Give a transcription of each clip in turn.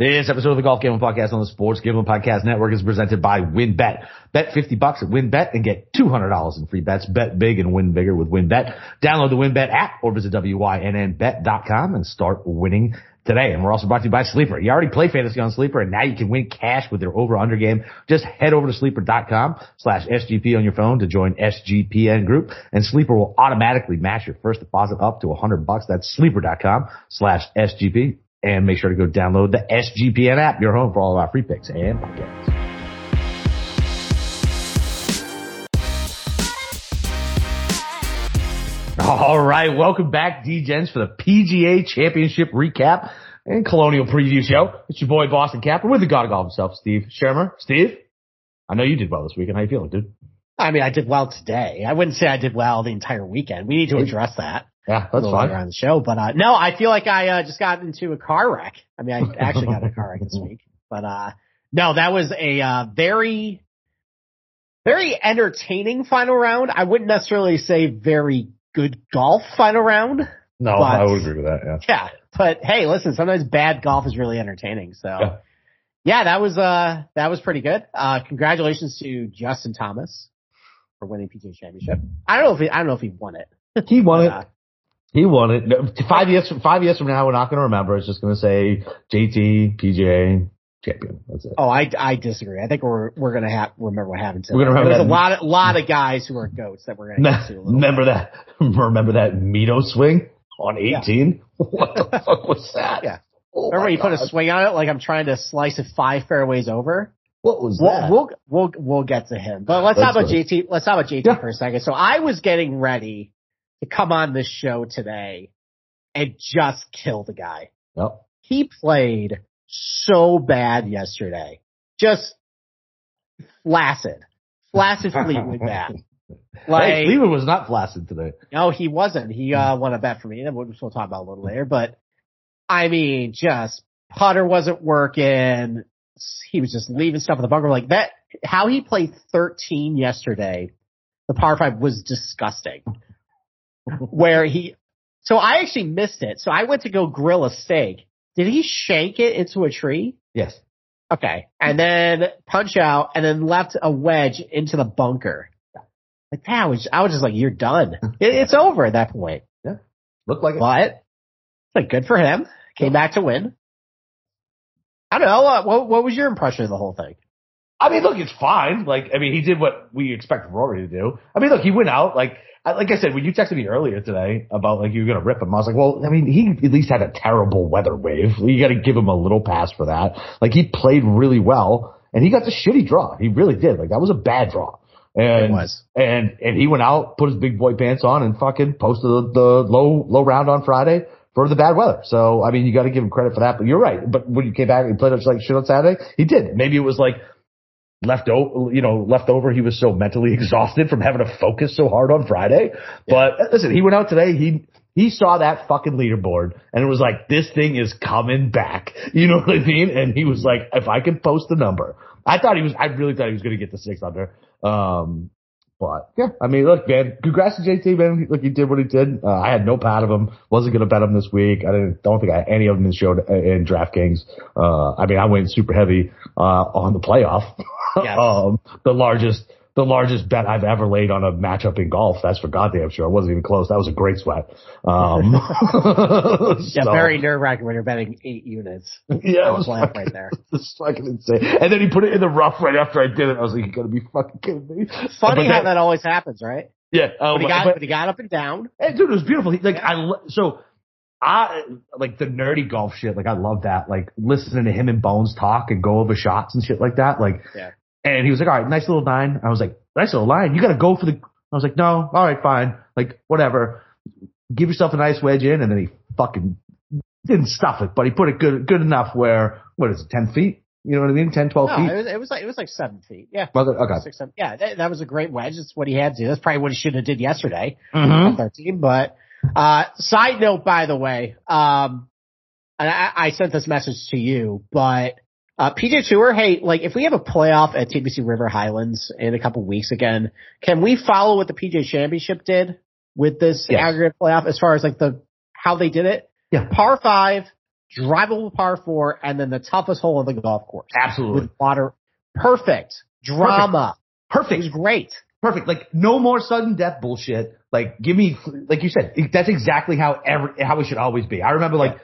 This episode of the Golf Gambling Podcast on the Sports Gambling Podcast Network is presented by WynnBET. Bet 50 bucks at WynnBET and get $200 in free bets. Bet big and win bigger with WynnBET. Download the WynnBET app or visit WYNNBet.com and start winning today. And we're also brought to you by Sleeper. You already play fantasy on Sleeper and now you can win cash with their over under game. Just head over to sleeper.com slash SGP on your phone to join SGPN group and Sleeper will automatically match your first deposit up to 100 bucks. That's sleeper.com slash SGP and make sure to go download the SGPN app, your home for all of our free picks and podcasts. All right, welcome back, D-Gens, for the PGA Championship recap and Colonial preview show. It's your boy Boston Capper with the God of Golf himself, Steve Schirmer. Steve, I know you did well this weekend. How you feeling, dude? I mean, I did well today. I wouldn't say I did well the entire weekend. We need to address that. Yeah, that's fine. on the show, but uh, no, I feel like I uh, just got into a car wreck. I mean, I actually got in a car wreck this week, but uh, no, that was a uh, very, very entertaining final round. I wouldn't necessarily say very good golf final round. No, but, I would agree with that. Yeah. Yeah, but hey, listen, sometimes bad golf is really entertaining. So. Yeah. Yeah, that was uh that was pretty good. Uh congratulations to Justin Thomas for winning PGA Championship. I don't know if he I don't know if he won it. He won it. uh, He won it. No, Five years, five years from now, we're not going to remember. It's just going to say JT, PGA, champion. That's it. Oh, I I disagree. I think we're we're gonna have remember what happened to. We're gonna remember there was a lot of lot of guys who are goats that we're gonna get to. Remember that? Remember that Mito swing on 18? What the fuck was that? Yeah. Oh Remember you put a swing on it like I'm trying to slice it five fairways over. What was We'll that? we'll we'll, we'll get to him. But let's That's talk about. JT. Let's talk about JT Yeah. for a second. So I was getting ready to come on this show today and just kill the guy. Yep. He played so bad yesterday. Just flaccid. Flaccid Fleetwood bad. Like, hey, Cleveland was not flaccid today. no, he wasn't. He uh, won a bet for me, and we'll we'll talk about a little later. But I mean, just putter wasn't working. He was just leaving stuff in the bunker like that. How he played 13 yesterday, the par five was disgusting. Where he, so I actually missed it. So I went to go grill a steak. Did he shank it into a tree? Yes. Okay. And then punch out and then left a wedge into the bunker. Like that was, I was just like, you're done. It, it's over at that point. Looked like it. But it's like good for him. Came back to win. I don't know. What, what was your impression of the whole thing? I mean, look, it's fine. Like, I mean, he did what we expected Rory to do. I mean, look, he went out. Like, I, like I said, when you texted me earlier today about like you were gonna rip him, I was like, well, I mean, he at least had a terrible weather wave. You got to give him a little pass for that. Like, he played really well, and he got the shitty draw. He really did. Like, that was a bad draw. And, It was. And and he went out, put his big boy pants on, and fucking posted the, the low low round on Friday for the bad weather. So I mean, you got to give him credit for that. But you're right. But when you came back and played us like shit on Saturday, he did. Maybe it was like left over, you know, left over. He was so mentally exhausted from having to focus so hard on Friday. But uh, listen, he went out today. He he saw that fucking leaderboard and it was like, this thing is coming back. You know what I mean? And he was like, if I can post the number, I thought he was. I really thought he was going to get the six under. Um, but yeah, I mean, look, man, congrats to JT, man. Look, he did what he did. Uh, I had no pat of him. Wasn't going to bet him this week. I didn't, don't think I had any of them in show in DraftKings. Uh, I mean, I went super heavy, uh, on the playoff. Um, the largest, the largest bet I've ever laid on a matchup in golf. That's for goddamn sure. I wasn't even close. That was a great sweat. Um, Yeah, so- very nerve wracking when you're betting eight units. yeah, it was fucking, right there. It's fucking insane. And then he put it in the rough right after I did it. I was like, you gotta be fucking kidding me. Funny But how then- that always happens, right? Yeah. Oh, But he got, but- but he got up and down. Hey, dude, it was beautiful. He, like I so I like the nerdy golf shit. Like I love that. Like listening to him and Bones talk and go over shots and shit like that. Like, Yeah. And he was like, "All right, nice little nine. I was like, "Nice little line. You got to go for the." I was like, "No, all right, fine. Like whatever. Give yourself a nice wedge in." And then he fucking didn't stuff it, but he put it good good enough where what is it, ten feet? You know what I mean? 10, 12 No, feet. it was, it was like it was like seven feet. Yeah, Was it? Okay. six, seven. Yeah, that, that was a great wedge. That's what he had to do. That's probably what he should have did yesterday. Mhm. 13. But uh, side note, by the way, um, and I, I sent this message to you, but uh, PGA Tour, hey, like if we have a playoff at TPC River Highlands in a couple weeks again, can we follow what the PGA Championship did with this Yes. aggregate playoff as far as like the how they did it? Yeah. Par five, drivable par four, and then the toughest hole of the golf course. Absolutely. With water. Perfect. Drama. Perfect. It was great. Perfect. Like no more sudden death bullshit. Like give me, like you said, that's exactly how every, how it should always be. I remember like,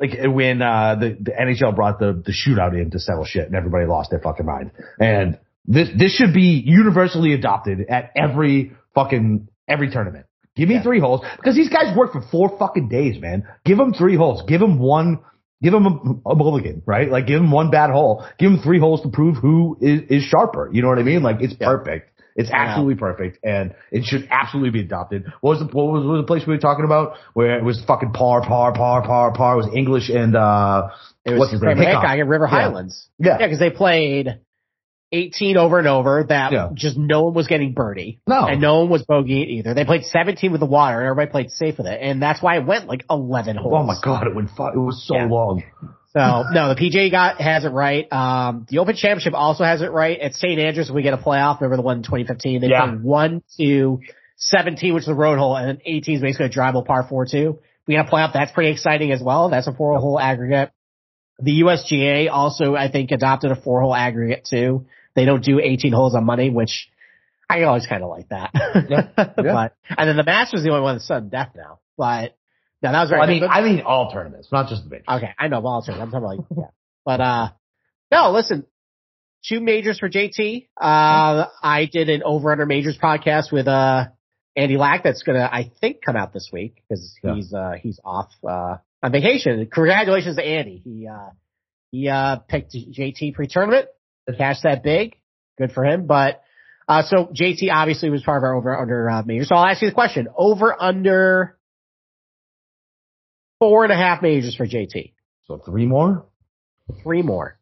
like when, uh, the, the NHL brought the, the shootout in to settle shit and everybody lost their fucking mind. And this, this should be universally adopted at every fucking, every tournament. Give me Yeah. three holes because these guys work for four fucking days, man. Give them three holes. Give them one. Give them a, a mulligan, right? Like give them one bad hole. Give them three holes to prove who is, is sharper. You know what I mean? Like it's Yeah. perfect. It's absolutely perfect, and it should absolutely be adopted. What was the what was, what was the place we were talking about where it was fucking par, par, par, par, par? It was English and uh, It was what's his name? Hickok. At River Highlands. Yeah. Yeah, because they played 18 over and over that Yeah. just no one was getting birdie. No. And no one was bogeying either. They played 17 with the water and everybody played safe with it. And that's why it went like 11 holes. Oh my god, it went. Fu- it was so Yeah. long. So no, the PGA got has it right. Um, the Open Championship also has it right. At St. Andrews, we get a playoff. Remember the one in 2015? They Yeah. played one, two, 17, which is the road hole, and then 18 is basically a drivable par four two. We got a playoff. That's pretty exciting as well. That's a four hole aggregate. The USGA also, I think, adopted a four hole aggregate too. They don't do 18 holes on Monday, which I always kind of like that. Yeah. Yeah. but and then the Masters is the only one that's sudden death now. But no, that was very. I mean, good. I mean all tournaments, not just the big. Okay, I know all tournaments. I'm talking about like, yeah. But, uh, no, listen, two majors for JT. Uh, I did an over under majors podcast with, uh, Andy Lack that's gonna, I think, come out this week because Yeah. he's, uh, he's off, uh, on vacation. Congratulations to Andy. He, uh, he, uh, picked JT pre-tournament, cashed that big. Good for him. But, uh, so JT obviously was part of our over under, uh, major. So I'll ask you the question. Over under four and a half majors for JT. So three more. Three more.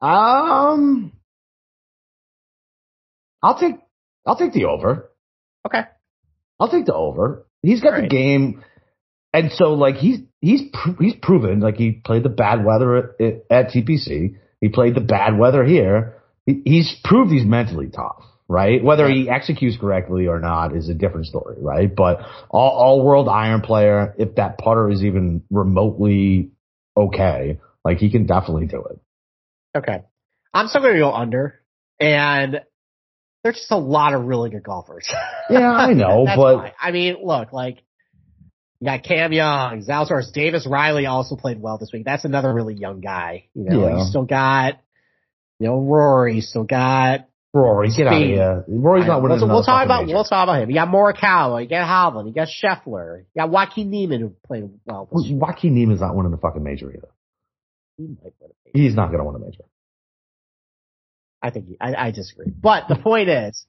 Um, I'll take I'll take the over. Okay. I'll take the over. He's got the Right. game, and so like he's he's pro- he's proven like he played the bad weather at, at TPC. He played the bad weather here. He, he's proved he's mentally tough, right? Whether he executes correctly or not is a different story, right? But all, all world iron player, if that putter is even remotely okay, like he can definitely do it. Okay. I'm still going to go under. And there's just a lot of really good golfers. Yeah, I know, but. I mean, look, like, you got Cam Young, Zalatoris, Davis Riley also played well this week. That's another really young guy. You know, Yeah. you still got, you know, Rory, still got, Rory, get out of here. Rory's not winning. we'll, we'll talk about, major. we'll talk about him. You got Morikawa, you got Hovland, you got Scheffler, you got Joaquin Niemann who played well. Joaquin Niemann's not winning the fucking major either. He might win a major. He's not going to win a major. I think he, I, I disagree. But the point is,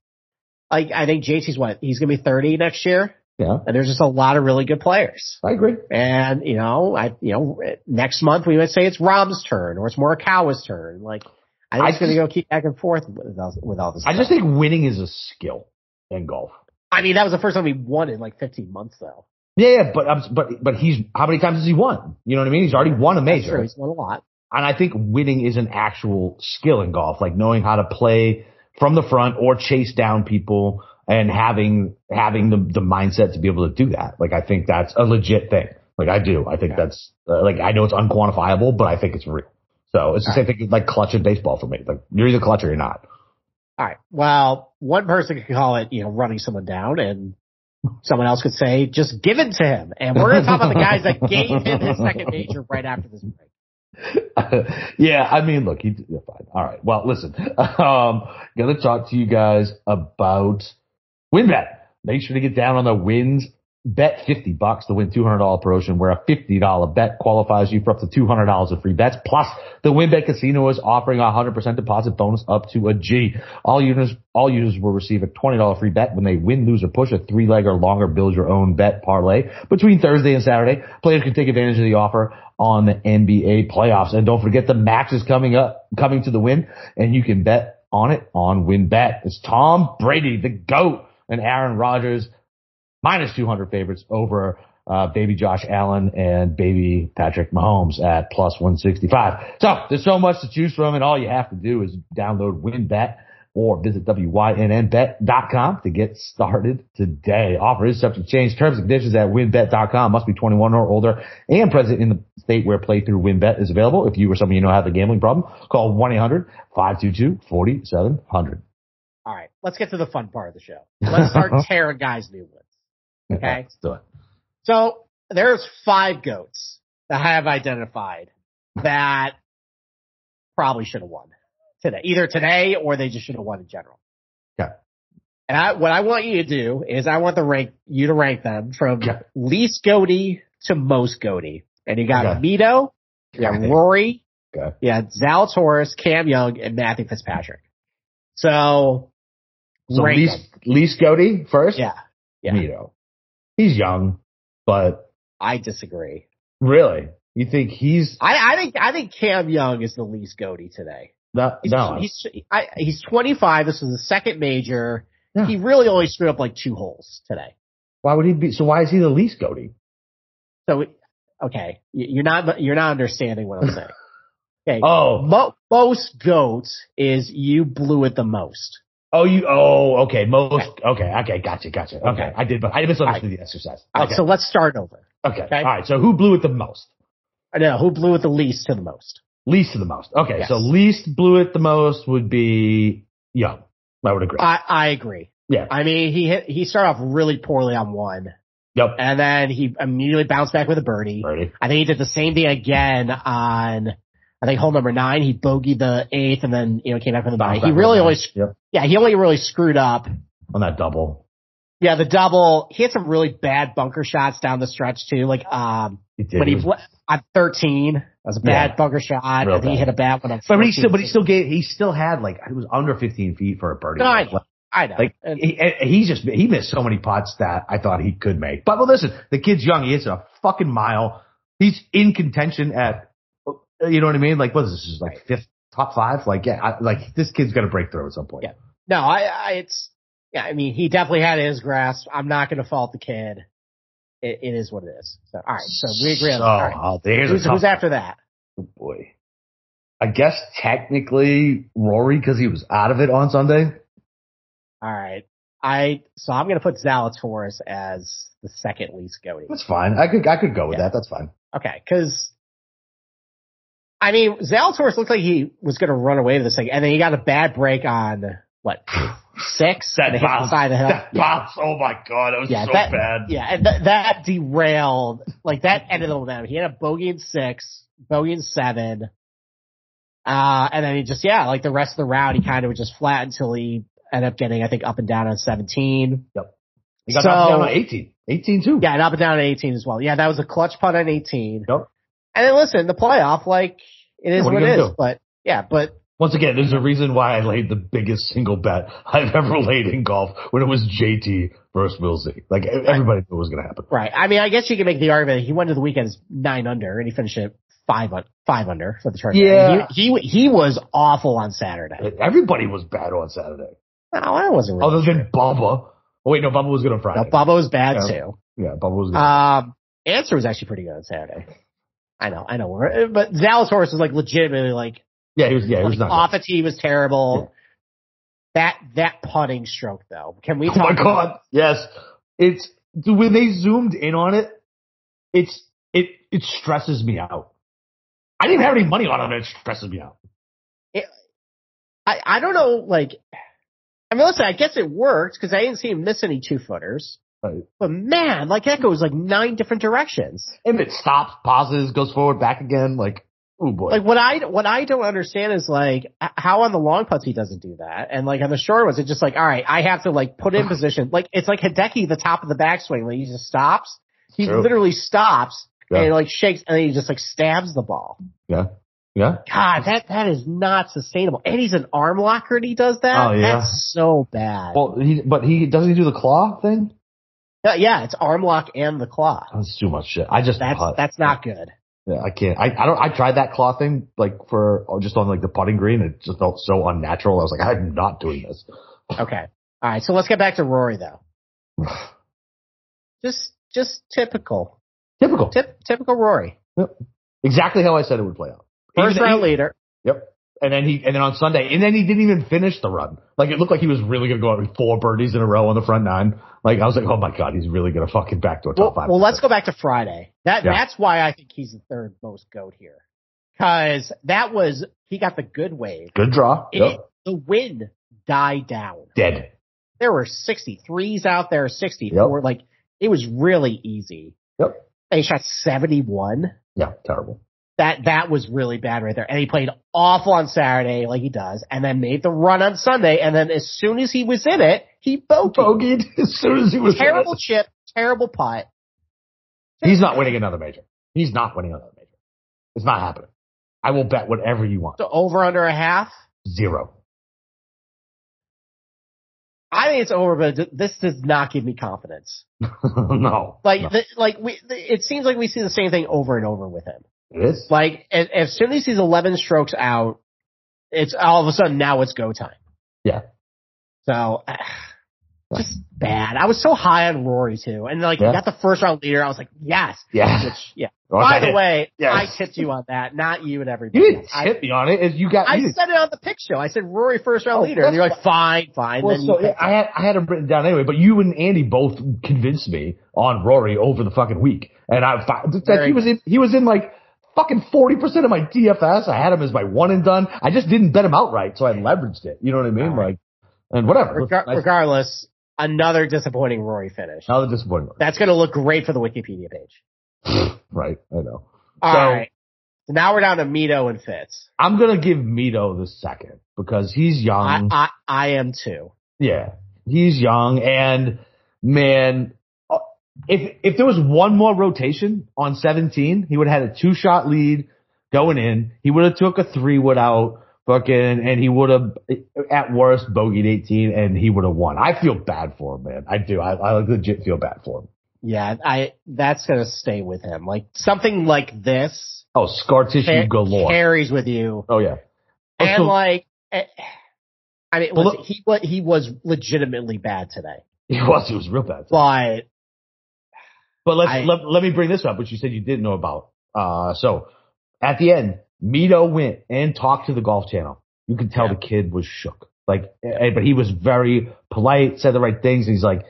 like, I think JT's what? He's gonna be 30 next year, Yeah, and there's just a lot of really good players. I agree. And, you know, I, you know, next month we would say it's Rahm's turn or it's Morikawa's turn. Like, I think I it's gonna just- go keep back and forth with all, with all this I stuff. just think winning is a skill in golf. I mean, that was the first time he won in like 15 months though. Yeah, yeah, but um, but but he's how many times has he won? You know what I mean? He's already won a That's true. major, He's won a lot. and I think winning is an actual skill in golf, like knowing how to play from the front or chase down people and having having the the mindset to be able to do that. Like I think that's a legit thing. Like I do. I think Yeah. that's uh, like I know it's unquantifiable, but I think it's real. So it's the same thing like clutch in baseball for me. Like you're either clutch or you're not. All right. Well, one person could call it, you know, running someone down and someone else could say just give it to him. And we're going to talk about the guys that gave him his second major right after this break. yeah, I mean, look, he, yeah, fine. All right. Well, listen, um, gonna talk to you guys about WynnBET. Make sure to get down on the wins. Bet 50 bucks to win $200 promotion where a $50 bet qualifies you for up to $200 of free bets. Plus the WynnBET casino is offering a 100% deposit bonus up to a G. All users, all users will receive a $20 free bet when they win, lose, or push a three leg or longer build your own bet parlay between Thursday and Saturday. Players can take advantage of the offer on the NBA playoffs. And don't forget the max is coming up, coming to the win and you can bet on it on WynnBET. It's Tom Brady, the GOAT and Aaron Rodgers minus 200 favorites over uh, baby Josh Allen and baby Patrick Mahomes at plus 165. So there's so much to choose from, and all you have to do is download WynnBET or visit WYNNBet.com to get started today. Offer is subject to change. Terms and conditions at wynnbet.com must be 21 or older and present in the state where playthrough WynnBET is available. If you or someone you know have a gambling problem, call 1-800-522-4700. All right, let's get to the fun part of the show. Let's start tearing guys new. Okay. Let's do it. So there's five goats that I have identified that probably should have won today, either today or they just should have won in general. Okay. And I, what I want you to do is I want the rank you to rank them from Okay. least goaty to most goaty. And you got Okay. Mito, you got. Rory, Okay. you got Zalatoris, Cam Young, and Matthew Fitzpatrick. So, So least, them. least Goody first? Yeah, yeah. Mito. He's young, but I disagree. really, you think he's I, I think I think Cam Young is the least goaty today. not, He's, no. he's I, he's 25. This is the second major. Yeah. He really only screwed up like two holes today. why would he be, so why is he the least Goody? So okay, You- you're not you're not understanding what I'm saying. Okay, Oh, Mo- most goats is you blew it the most. Oh, you, oh, okay, most, okay, okay, gotcha, gotcha. Okay, Okay. I did, but I misunderstood the exercise. All right, Okay, so let's start over. okay, okay. all right, so who blew it the most? I know who blew it the least to the most. Least to the most. Okay, Yes. so least blew it the most would be Young. I would agree. I, I agree. yeah. I mean, he hit, he started off really poorly on one, Yep. and then he immediately bounced back with a birdie. Birdie. I think he did the same thing again on, I think hole number nine. He bogeyed the eighth and then, you know, came back from the. Bounced He really only. Yep. yeah, he only really screwed up. On that double. Yeah, the double, he had some really bad bunker shots down the stretch too. Like, um, He did. when He on 13, that was a bad Yeah. bunker shot. Real and he hit a bad one on but he still, but he still gave, he still had like, it was under 15 feet for a birdie. No, I know. I know. Like And- he, just he missed so many putts that I thought he could make. But well, listen, the kid's young. He hits a fucking mile. He's in contention at, you know what I mean? Like what is this? Is like fifth, top five? Like yeah, I, like this kid's gonna break through at some point. Yeah. No, I, I, it's, yeah, I mean, he definitely had his grasp. I'm not going to fault the kid. It, it is what it is. So, all right. So we agree on So, that. All right. oh, there's Who's, who's after that? oh, boy. I guess technically Rory because he was out of it on Sunday. All right. I, so I'm going to put Zalatoris as the second least goaty. That's fine. I could I could go with Yeah. that. That's fine. Okay. Cause I mean, Zalatoris looked like he was going to run away with this thing and then he got a bad break on what? Six? That And it hit the bounce. side of the hill. That bounce. Oh my god, that was Yeah, so that- bad. Yeah, and th- that derailed, like that ended the momentum. He had a bogey in six, bogey in seven. Uh, and then he just, yeah, like the rest of the round, he kind of was just flat until he ended up getting, I think, up and down on 17. He got So- knocked down on 18. 18 too. Yeah, and up and down on 18 as well. Yeah, that was a clutch putt on 18. Yep. And then listen, the playoff, like, it is Yeah, what what it is. do? But, yeah, but Once again, there's a reason why I laid the biggest single bet I've ever laid in golf when it was JT versus Millsy. Like everybody knew it was going to happen. Right. I mean, I guess you can make the argument he went to the weekend as nine under and he finished it five un- five under for the tournament. Yeah. He, he he was awful on Saturday. Everybody was bad on Saturday, No, I wasn't really. other than Bubba. Oh wait, no, Bubba was good on Friday. no. Bubba was bad Yeah. too. yeah, Bubba was good. Um, Ancer was actually pretty good on Saturday. I know, I know. We're- But Zalatoris was like legitimately like, yeah, he was. Yeah, he was like not. off the tee was terrible. That that putting stroke though. Can we oh talk? Oh my god, yes. It's when they zoomed in on it. It's it it stresses me out. I didn't have any money on it. It stresses me out. I I don't know. Like, I mean, listen. I guess it worked because I didn't see him miss any two footers. Right. But man, like goes like nine different directions. And it stops, pauses, goes forward, back again. Like, oh boy. Like what I what I don't understand is like how on the long putts he doesn't do that, and like on the short ones it's just like all right, I have to like put in position. Like it's like Hideki the top of the backswing, like he just stops. He True. literally stops Yeah. and like shakes and then he just like stabs the ball. yeah, yeah. God, that that is not sustainable. And he's an arm locker and he does that. Oh, yeah. That's so bad. Well, he but he doesn't he do the claw thing. Yeah, yeah, it's arm lock and the claw. Oh, that's too much shit. I just That's that's not good. Yeah, I can't. I, I don't. I tried that claw thing like for oh, just on like the putting green. It just felt so unnatural. I was like, I'm not doing this. Okay. All right, so let's get back to Rory though. Just just typical. Typical. Tip, typical Rory. Yep. Exactly how I said it would play out. First round leader. Yep. And then he, and then on Sunday, and then he didn't even finish the run. Like it looked like he was really going to go out with four birdies in a row on the front nine. Like I was like, oh my god, he's really going to fucking back backdoor top Well, five. well, let's go back to Friday. That Yeah. that's why I think he's the third most goat here, because that was he got the good wave. Good draw. It, Yep. The wind died down. Dead. There were 63s out there, 64. Like it was really easy. Yep. And he shot 71. Yeah. Terrible. That that was really bad right there. And he played awful on Saturday, like he does, and then made the run on Sunday. And then as soon as he was in it, he bogeyed. Bogeyed as soon as he was Terrible chip, terrible putt. He's not winning another major. He's not winning another major. It's not happening. I will bet whatever you want. So over under a half. Zero. I think it's over, but this does not give me confidence. no. Like, No. the, like we, the, it seems like we see the same thing over and over with him. It is. Like, as, as soon as he's 11 strokes out, it's all of a sudden now it's go time. Yeah. So, ah, just bad. I was so high on Rory too. And like, Yeah. got the first round leader. I was like, yes. Yeah. Which, yeah. By the hit. way, Yes. I tipped you on that, not you and everybody. You didn't I, tip me on it. You got. I you said it on the pick show. I said Rory first round Oh, leader. And you're like, fine, fine. Well, then so picked I had I had him written down anyway, but you and Andy both convinced me on Rory over the fucking week, and I that he was in he was in like fucking forty percent of my DFS. I had him as my one and done. I just didn't bet him outright, so I leveraged it. You know what I mean? Right. Like, and whatever. Nice- regardless, another disappointing Rory finish. Another disappointment. That's going to look great for the Wikipedia page. right, I know. All So- right. So now we're down to Mito and Fitz. I'm gonna give Mito the second because he's young. I, I am too. Yeah, he's young, and man, if if there was one more rotation on 17, he would have had a two shot lead going in. He would have took a three wood out, fucking, and he would have at worst bogeyed 18, and he would have won. I feel bad for him, man. I do. I, I legit feel bad for him. Yeah, I that's going to stay with him. Like something like this Oh, scar tissue galore. carries with you. Oh yeah. Oh, And so- like, eh, I mean, Well, look- he was he was legitimately bad today, he was. He was real bad. but But let's I- let, let me bring this up, which you said you didn't know about. Uh, so at the end, Mito went and talked to the Golf Channel. You could tell Yeah. the kid was shook. Like, eh, but he was very polite, said the right things. He's like,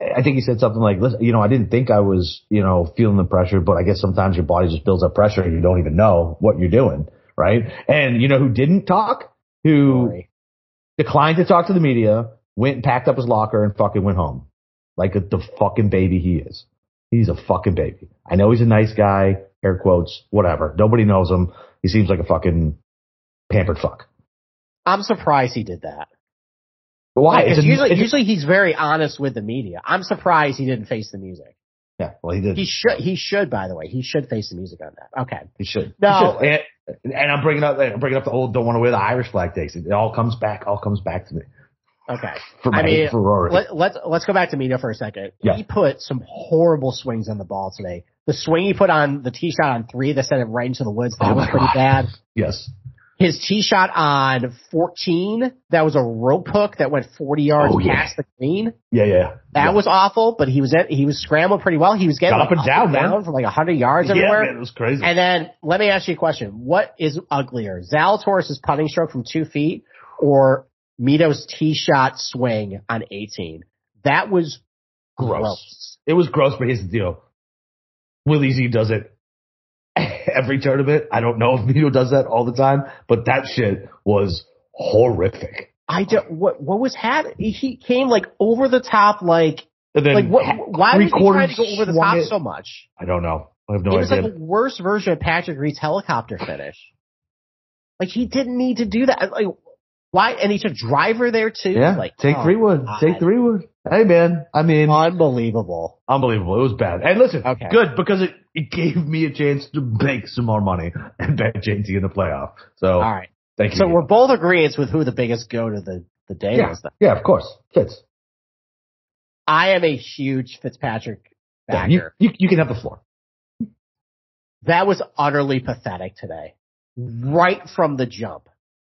I think he said something like, listen, you know, I didn't think I was, you know, feeling the pressure, but I guess sometimes your body just builds up pressure and you don't even know what you're doing. Right. And you know who didn't talk? Who Rory. declined to talk to the media, went and packed up his locker and fucking went home. Like the fucking baby he is. He's a fucking baby. I know he's a nice guy, air quotes, whatever. Nobody knows him. He seems like a fucking pampered fuck. I'm surprised he did that. Why? Because a- usually, usually he's very honest with the media. I'm surprised he didn't face the music. yeah, well, he did. He should. He should. By the way, he should face the music on that. Okay. He should. No. He should. And, and I'm bringing up, I'm bringing up the old don't want to wear the Irish flag takes. It all comes back, all comes back to me. Okay. For I mean, Rory. Let, let's let's go back to Mito for a second. Yeah. He put some horrible swings on the ball today. The swing he put on the tee shot on three that sent it right into the woods, that Oh was pretty God. bad. yes. His tee shot on 14, that was a rope hook that went 40 yards Oh, yeah. past the green. Yeah, yeah. That yeah. was awful, but he was at, he was scrambled pretty well. He was getting like, up and down, man. from like 100 yards yeah, everywhere. man, it was crazy. And then let me ask you a question. What is uglier? Zalatoris' putting stroke from two feet or Mito's tee shot swing on 18? That was gross. gross. It was gross, but here's the deal. Willie Z does it every tournament. I don't know if Mito does that all the time, but that shit was horrific. I don't, what, what was had, he came like over the top, like, like what, why was he trying to go over the top it. so much? I don't know. I have no idea. it was like a worse version of Patrick Reed's helicopter finish. Like he didn't need to do that. Like why? And he took driver there too. yeah, like take oh, three wood. God. Take three wood. Hey man, I mean, Unbelievable. unbelievable. It was bad. And listen, Okay. good because it, it gave me a chance to make some more money and bet JT in the playoff. So All right. thank you. So we're both agreeing with who the biggest go to the the day yeah, was. Then. yeah, of course, Fitz. I am a huge Fitzpatrick Yeah, you, you you can have the floor. that was utterly pathetic today, right from the jump.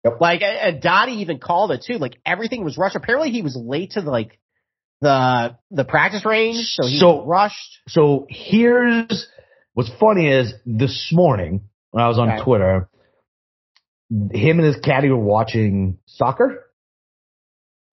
Yep. Like, and- Dottie even called it too. Like everything was rushed. Apparently, he was late to the, like the the practice range, so he So- rushed. So here's what's funny is this morning when I was on Okay. Twitter, him and his caddy were watching soccer.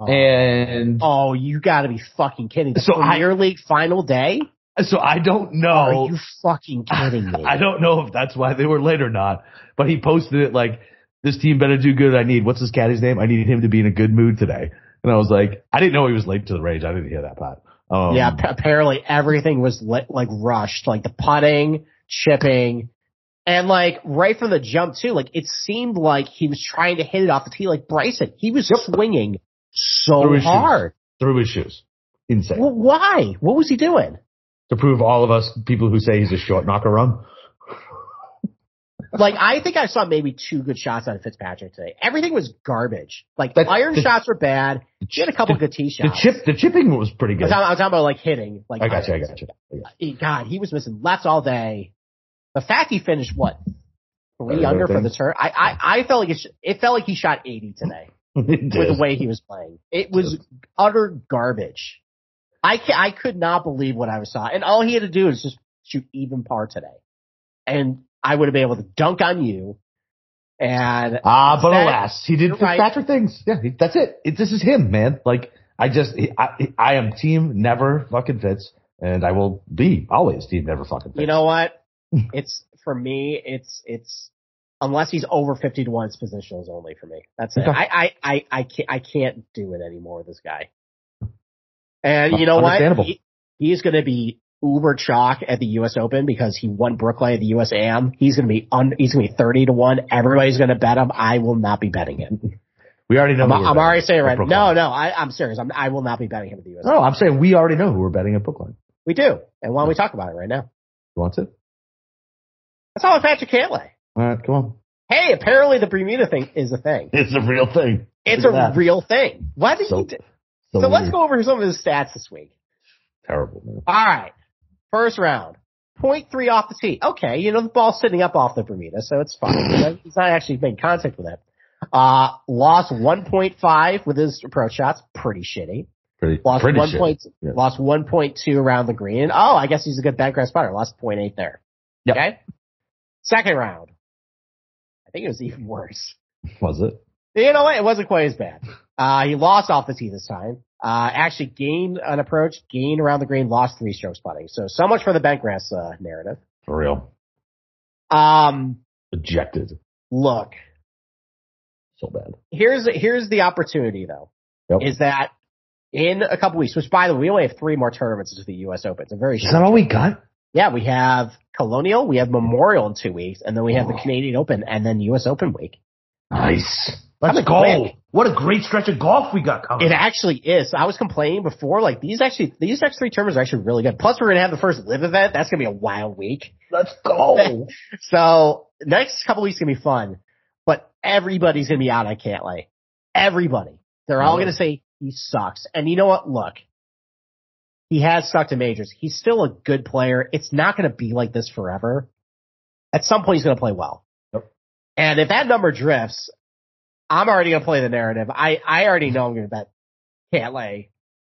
Oh. And oh, you got to be fucking kidding! The So I- League final day? so I don't know. Are you fucking kidding me? I don't know if that's why they were late or not, but he posted it like, this team better do good. I need, what's his caddy's name? I need him to be in a good mood today. And I was like, I didn't know he was late to the range. I didn't hear that part. Um, yeah, p- apparently everything was lit, like rushed, like the putting, chipping, and like right from the jump too. Like it seemed like he was trying to hit it off the tee, like Bryson. He was swinging so Through hard. through his shoes. Insane. Well, why? What was he doing? to prove all of us people who say he's a short knocker run. Like I think I saw maybe two good shots out of Fitzpatrick today. Everything was garbage. Like That's- iron the- shots were bad. He had a couple the- good tee The shots. chip, the chipping was pretty good. I was talking about like hitting. Like I got you. I got you. I got He- God, he was missing left all day. The fact he finished what three Uh, under for the turn. I, I I felt like it, sh- it felt like he shot eighty today with the way he was playing. It was utter garbage. I ca I could not believe what I was saw, and all he had to do is just shoot even par today, and I would have been able to dunk on you. And Ah, but That- alas, he did you're right. Fitzpatrick things. Yeah, that's it. it. This is him, man. Like I just, he, I, I am team never fucking Fitz, and I will be always team never fucking Fitz. you know what? it's for me. It's it's unless he's over fifty to one, it's positionals only for me. That's it. Okay. I I I I can't I can't do it anymore this guy. And you know what? He, he's going to be uber chalk at the U.S. Open because he won Brookline at the U.S. Am. He's going to be un, he's going to be thirty to one. Everybody's going to bet him. I will not be betting him. we already know. I'm, I'm already saying right. No, no, I, I'm serious. I'm, I will not be betting him at the U.S. no, I'm saying we already know who we're betting at Brookline. We do, and why don't we talk about it right now? You want to? That's all Patrick Cantlay. All right, come on. Hey, apparently the Bermuda thing is a thing. It's a real thing. It's a that. real thing. Why did So- he? Do, so let's go over some of his stats this week. Terrible, man. All right, first round, point three off the tee. Okay, you know the ball's sitting up off the Bermuda, so it's fine. He's not actually making contact with it. Uh, lost 1.5 with his approach shots. Pretty shitty. Pretty, Lost pretty one point, Yeah. lost 1.2 around the green. Oh, I guess he's a good background spotter. Lost 0.8 there. Yep. Okay. Second round. I think it was even worse. Was it? You know what? It wasn't quite as bad. Uh, he lost off the tee this time. Uh, actually gained an approach, gained around the green, lost three strokes putting. So, so much for the Bentgrass, uh, narrative. For real. Um, Ejected. look, So bad. here's, here's the opportunity though, Yep. is that in a couple weeks, which by the way, we only have three more tournaments to the U.S. Open. It's a very Is that all we got? Yeah, we have Colonial, we have Memorial in two weeks, and then we have the. Canadian Open and then U.S. Open week. Nice. Let's go. quick. What a great stretch of golf we got coming. It actually is. I was complaining before, like these actually, these next three tournaments are actually really good. Plus, we're gonna have the first live event. That's gonna be a wild week. Let's go. So next couple weeks gonna be fun, but everybody's gonna be out on Cantlay. Everybody. They're all Really? gonna say he sucks. And you know what? Look, he has sucked in majors. He's still a good player. It's not gonna be like this forever. At some point, he's gonna play well. And if that number drifts, I'm already gonna play the narrative. I I already know I'm gonna bet Cantlay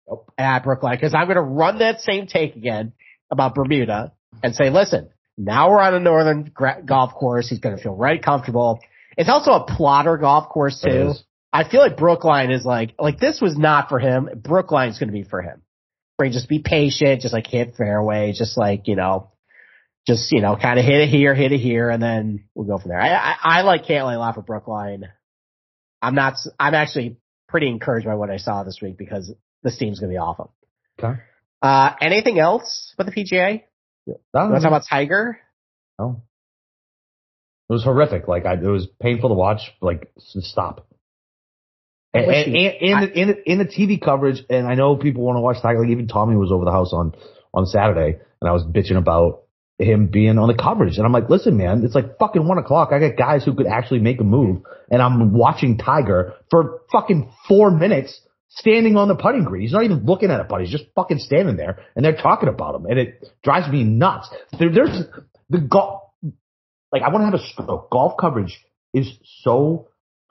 Yep. at Brookline because I'm gonna run that same take again about Bermuda and say, listen, now we're on a northern gra- golf course. He's gonna feel right comfortable. It's also a plotter golf course too. I feel like Brookline is like like this was not for him. Brookline's gonna be for him. Where he just be patient, just like hit fairway, just like you know, just you know, kind of hit it here, hit it here, and then we'll go from there. I I, I like Cantlay a lot for Brookline. I'm not. I'm actually pretty encouraged by what I saw this week because this team's gonna be awesome. Okay. Uh, anything else with the PGA? You want to talk about Tiger? no. It was horrific. Like I, it was painful to watch. Like stop. I And, and, and, in, in the TV coverage, and I know people want to watch Tiger. Like even Tommy was over the house on on Saturday, and I was bitching about him being on the coverage, and I'm like, listen, man, it's like fucking one o'clock. I got guys who could actually make a move, and I'm watching Tiger for fucking four minutes standing on the putting green. He's not even looking at a putt. He's just fucking standing there, and they're talking about him, and it drives me nuts. There, there's the golf. Like I want to have a stroke. Golf coverage is so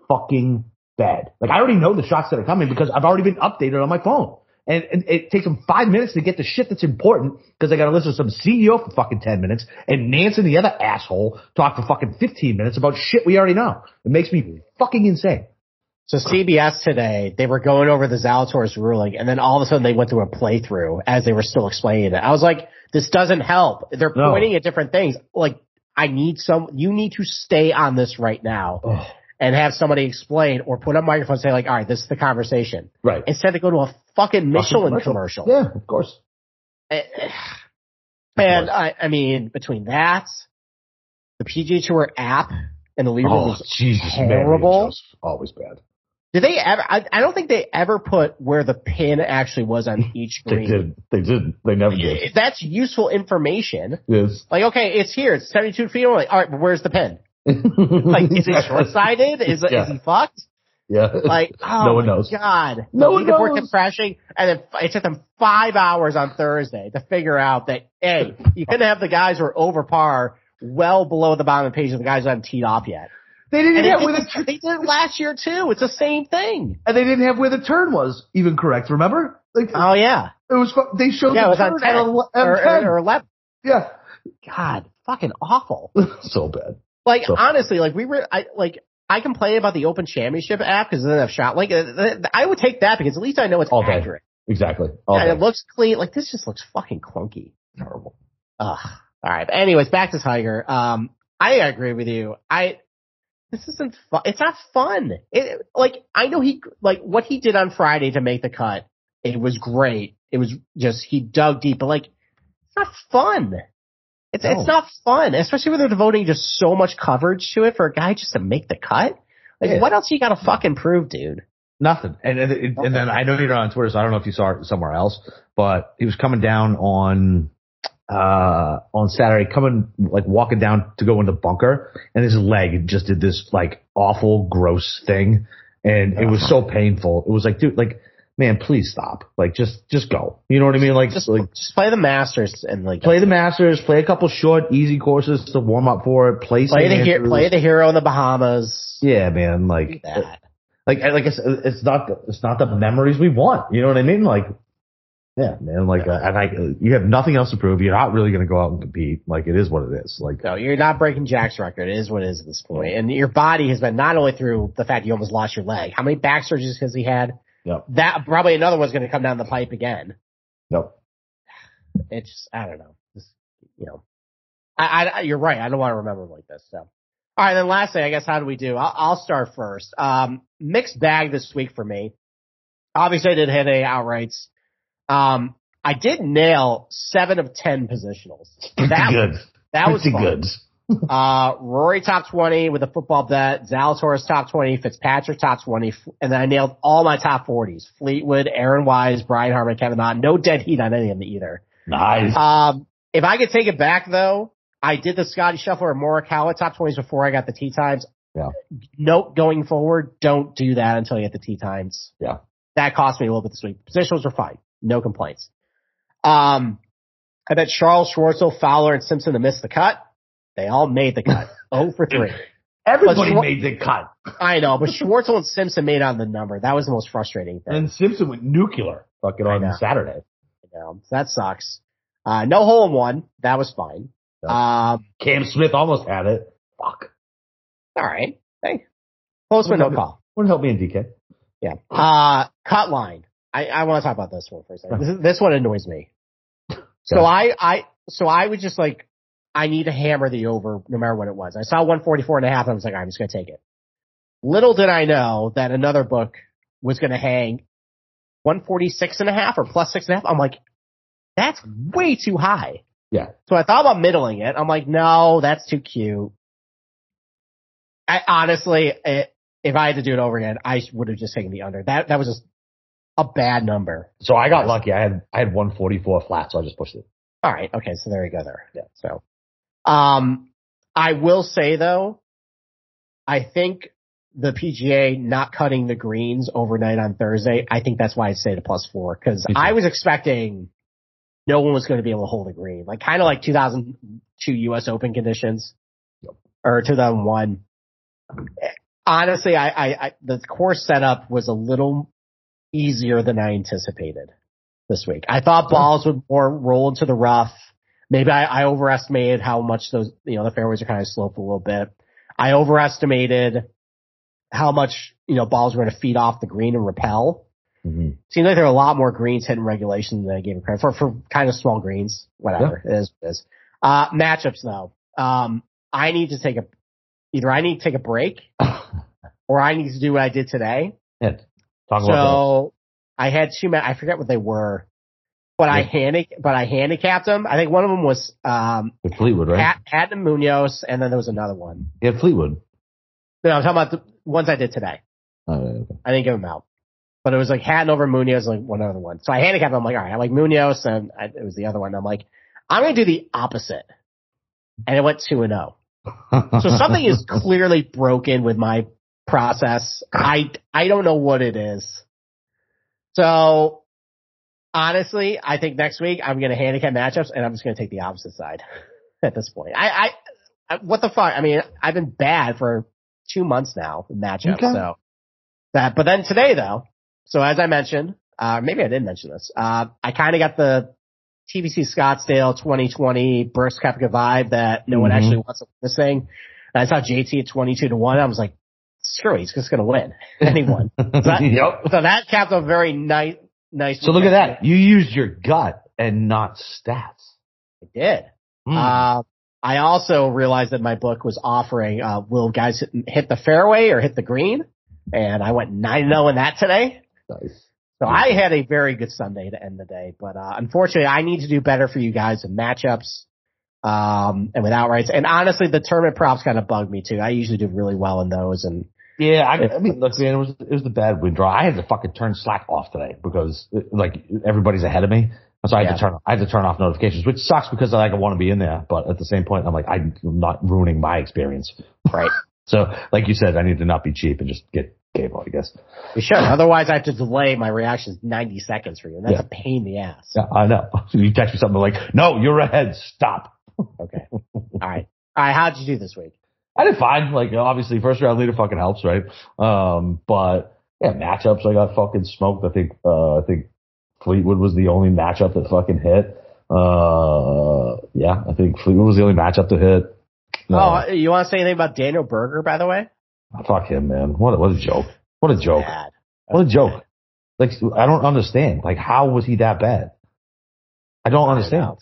fucking bad. Like I already know the shots that are coming because I've already been updated on my phone. And, and it takes them five minutes to get the shit that's important because they got to listen to some CEO for fucking 10 minutes and Nantz and the other asshole talk for fucking 15 minutes about shit we already know. It makes me fucking insane. So CBS today, they were going over the Zalatoris ruling and then all of a sudden they went through a playthrough as they were still explaining it. I was like, this doesn't help. They're No. pointing at different things. Like, I need some, you need to stay on this right now Oh, and have somebody explain or put a microphone and say like, all right, this is the conversation. right. Instead they go to a fucking Michelin Fucking commercial. Yeah, of course. Eh, eh. And I, I mean, between that, the PGA Tour app and the leaderboard Oh, was Jesus. man, terrible. it's Always bad. Did they ever? I, I don't think they ever put where the pin actually was on each They did. They did. They never did. That's useful information. Yes. Like, okay, it's here. It's 72 feet away. All right, but where's the pin? Like, is it short sighted? Is, Yeah. is he fucked? Yeah. Like, oh No one knows. God. No the one knows. kept crashing, and f- it took them five hours on Thursday to figure out that, hey, you couldn't have the guys who are over par well below the bottom of the page of the guys who haven't teed off yet. they didn't And have they, where the they did it last year too. It's the same thing. and they didn't have where the turn was even correct. Remember? Like Oh yeah. it was. They showed Yeah, it the was on 10 at ele- at or, 10. or, or 11. yeah. God, fucking awful. so bad. Like So- honestly, like we were, I like I complain about the Open Championship app because it doesn't have shot. Like uh, I would take that because at least I know it's All day. Exactly. All and day. it looks clean. Like this just looks fucking clunky. terrible. Ugh. All right. But anyways, back to Tiger. Um, I agree with you. I this isn't fun. It's not fun. It like I know he like what he did on Friday to make the cut. It was great. It was just he dug deep, but like it's not fun. It's No. it's not fun, especially when they're devoting just so much coverage to it for a guy just to make the cut. Like Yeah. what else you got to fucking prove, dude? Nothing. And and, and, and then I know you're on Twitter, so I don't know if you saw it somewhere else, but he was coming down on uh on Saturday, coming like walking down to go in the bunker, and his leg just did this like awful, gross thing, and it was so painful. It was like, dude, like, man, please stop. Like, just just go. You know what I mean? Like, Just like just play the Masters and like play the Masters, play a couple short, easy courses to warm up for it. Play play the hero, play the hero in the Bahamas. Yeah, man. Like, that. like like I said, it's not the, it's not the memories we want. You know what I mean? Like, yeah, man. Like, uh, and I, you have nothing else to prove. You're not really going to go out and compete. Like, it is what it is. Like, No, you're not breaking Jack's record. It is what it is at this point. And your body has been not only through the fact you almost lost your leg. How many back surgeries has he had? Yep. That probably another one's going to come down the pipe again. no, It's I don't know. Just, you know, I, I, you're right. I don't want to remember like this. So, all right. Then lastly, I guess how do we do? I'll, I'll start first. Um, mixed bag this week for me. Obviously, I did hit a outrights. Um, I did nail seven of ten positionals. That good. that was pretty fun. good. Uh, Rory top 20 with a football bet, Zalatoris top 20, Fitzpatrick top 20, and then I nailed all my top 40s. Fleetwood, Aaron Wise, Brian Harman, Kevin Na. No dead heat on any of them either. Nice. Um, if I could take it back though, I did the Scottie Scheffler and Morikawa top 20s before I got the tee times. Yeah. Note going forward, don't do that until you get the tee times. Yeah. That cost me a little bit this week. Positionals were fine. No complaints. Um, I bet Charles Schwartzel, Fowler, and Simpson to miss the cut. They all made the cut. oh for 3. Everybody Schwar- made the cut. I know, but Schwartzel and Simpson made on the number. That was the most frustrating thing. And Simpson went nuclear fucking on. Saturday. You know, that sucks. Uh, no hole in one. That was fine. Um, Cam Smith almost had it. Fuck. all right. Hey, close but no call. Wouldn't help me in DK. Yeah. Uh, cut line. I, I want to talk about this one for a second. This, this one annoys me. So I, I, so I was just like, I need to hammer the over no matter what it was. I saw 144 and a half and I was like, I'm just going to take it. Little did I know that another book was going to hang 146 and a half or plus six and a half. I'm like, that's way too high. Yeah. So I thought about middling it. I'm like, no, that's too cute. I honestly, it, if I had to do it over again, I would have just taken the under. That that was just a bad number. So I got lucky. I had I had 144 flat, so I just pushed it. All right, okay, so there you go there. Yeah. So, um, I will say though, I think the PGA not cutting the greens overnight on Thursday, I think that's why I say the plus four because. I was expecting no one was going to be able to hold a green, like kind of like 2002 U.S. Open conditions Yep. or 2001. Honestly, I, I, I the course setup was a little easier than I anticipated. this week. I thought balls would more roll into the rough. Maybe I, I overestimated how much those, you know, the fairways are kind of sloped a little bit. I overestimated how much, you know, balls were going to feed off the green and repel. Mm-hmm. Seems like there are a lot more greens hitting regulation than I gave it credit for, for kind of small greens. Whatever. it is. It is. Uh, matchups though. Um, I need to take a, either I need to take a break or I need to do what I did today. Yeah. So I had two, ma- I forget what they were, but I Yeah. handic, but I handicapped them. I think one of them was, um. With Fleetwood, right? Pat, Pat and Munoz, and then there was another one. yeah, Fleetwood. No, I'm talking about the ones I did today. Oh, okay. I didn't give them out. But it was like Hatton over Munoz, like one other one. So I handicapped them. I'm like, all right, I like Munoz, and I, it was the other one. I'm like, I'm going to do the opposite. And it went 2 and 0. So something is clearly broken with my process. I, I don't know what it is. So honestly, I think next week I'm going to handicap matchups and I'm just going to take the opposite side at this point. I, I, I, what the fuck? I mean, I've been bad for two months now in matchups. Okay. So that, but then today though, so as I mentioned, uh, maybe I didn't mention this. Uh, I kind of got the TPC Scottsdale 2020 Burst Koepka vibe that no one Mhm. actually wants to win this thing. And I saw JT at 22 to 1. I was like, screw it, he's just going to win. Anyone. that- yep. so that capped a very nice, nice. So look at that. You used your gut and not stats. I did. Hmm. Uh, I also realized that my book was offering, uh, will guys hit, the fairway or hit the green? And I went 9-0 in that today. nice. So I had a very good Sunday to end the day, but uh, unfortunately, I need to do better for you guys in matchups um, and with outrights. And honestly, the tournament props kind of bugged me too. I usually do really well in those, and Yeah, I, I mean, look, man, it was it was the bad wind draw. I had to fucking turn Slack off today because like everybody's ahead of me, so I had Yeah. to turn I had to turn off notifications, which sucks because I like I want to be in there, but at the same point, I'm like I'm not ruining my experience. right, So, like you said, I need to not be cheap and just get cable, I guess. we should. Otherwise, I have to delay my reactions ninety seconds for you, and that's Yeah. a pain in the ass. Yeah, I know. You text me something like, "No, you're ahead. Stop." Okay, all right, all right. How'd you do this week? I did fine. Like obviously, first round leader fucking helps, right? Um, but yeah, matchups I got fucking smoked. I think uh, I think Fleetwood was the only matchup that fucking hit. Uh, yeah, I think Fleetwood was the only matchup to hit. Uh, Oh, you want to say anything about Daniel Berger, by the way? fuck him, man. What a, what a joke. What a joke. Bad. What a joke. Like I don't understand. Like how was he that bad? I don't understand.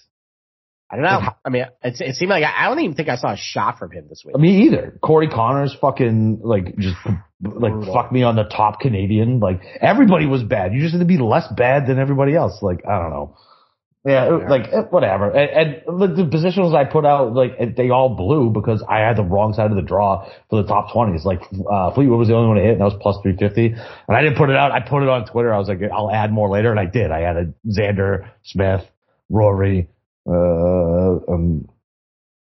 I don't know. I mean, it, it seemed like I, I don't even think I saw a shot from him this week. Me either. Corey Conners fucking like just like Brutal. fuck me on the top Canadian. Like everybody was bad. You just had to be less bad than everybody else. Like I don't know. Yeah, Yeah. like eh, whatever. And, and the, the positionals I put out, like eh, they all blew because I had the wrong side of the draw for the top twenties. Like uh, Fleetwood was the only one to hit, and that was plus three fifty. And I didn't put it out. I put it on Twitter. I was like, I'll add more later, and I did. I added Xander, Smith, Rory, uh, um,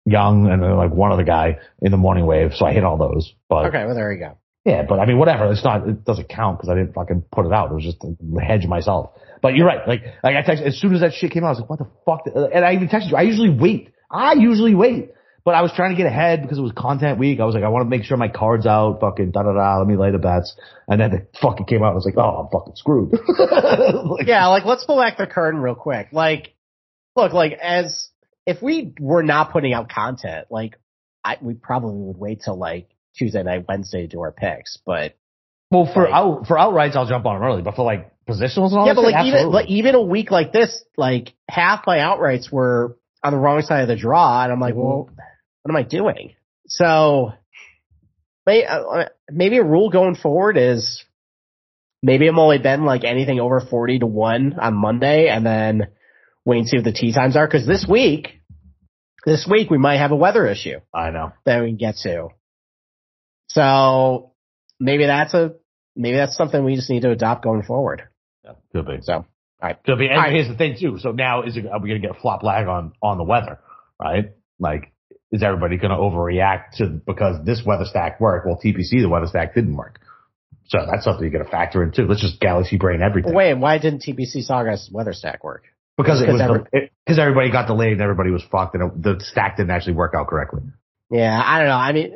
Young, and then like one other guy in the morning wave. So I hit all those. But Okay, well there you go. yeah, but I mean, whatever. It's not. It doesn't count because I didn't fucking put it out. It was just to hedge myself. But you're right. Like, like I texted as soon as that shit came out, I was like, "What the fuck?" And I even texted you. I usually wait. I usually wait. But I was trying to get ahead because it was content week. I was like, I want to make sure my card's out. Fucking da da da. Let me lay the bets. And then the fucking came out. I was like, oh, I'm fucking screwed. Like, Yeah, like let's pull back the curtain real quick. Like, look, like as if we were not putting out content, like I we probably would wait till like Tuesday night, Wednesday to do our picks. But Well, for Right. out for outrights, I'll jump on them early. But for like positionals and all yeah, that but shit, like even like even a week like this, like half my outrights were on the wrong side of the draw, and I'm like, well, what am I doing? So uh, maybe a rule going forward is maybe I'm only betting like anything over 40 to 1 on Monday and then wait and see what the tea times are. Cause this week, this week we might have a weather issue I know. that we can get to. So maybe that's a, maybe that's something we just need to adopt going forward. Yeah, could be. So, Could be. And All right. here's the thing too. So now is it, are we going to get a flop lag on on the weather? Right? Like, is everybody going to overreact to because this weather stack worked? Well, TPC the weather stack didn't work. So that's something you got to factor in too. Let's just galaxy brain everything wait, why didn't TPC Sawgrass weather stack work? Because it was because everybody got delayed and everybody was fucked and it, the stack didn't actually work out correctly. Yeah, I don't know. I mean,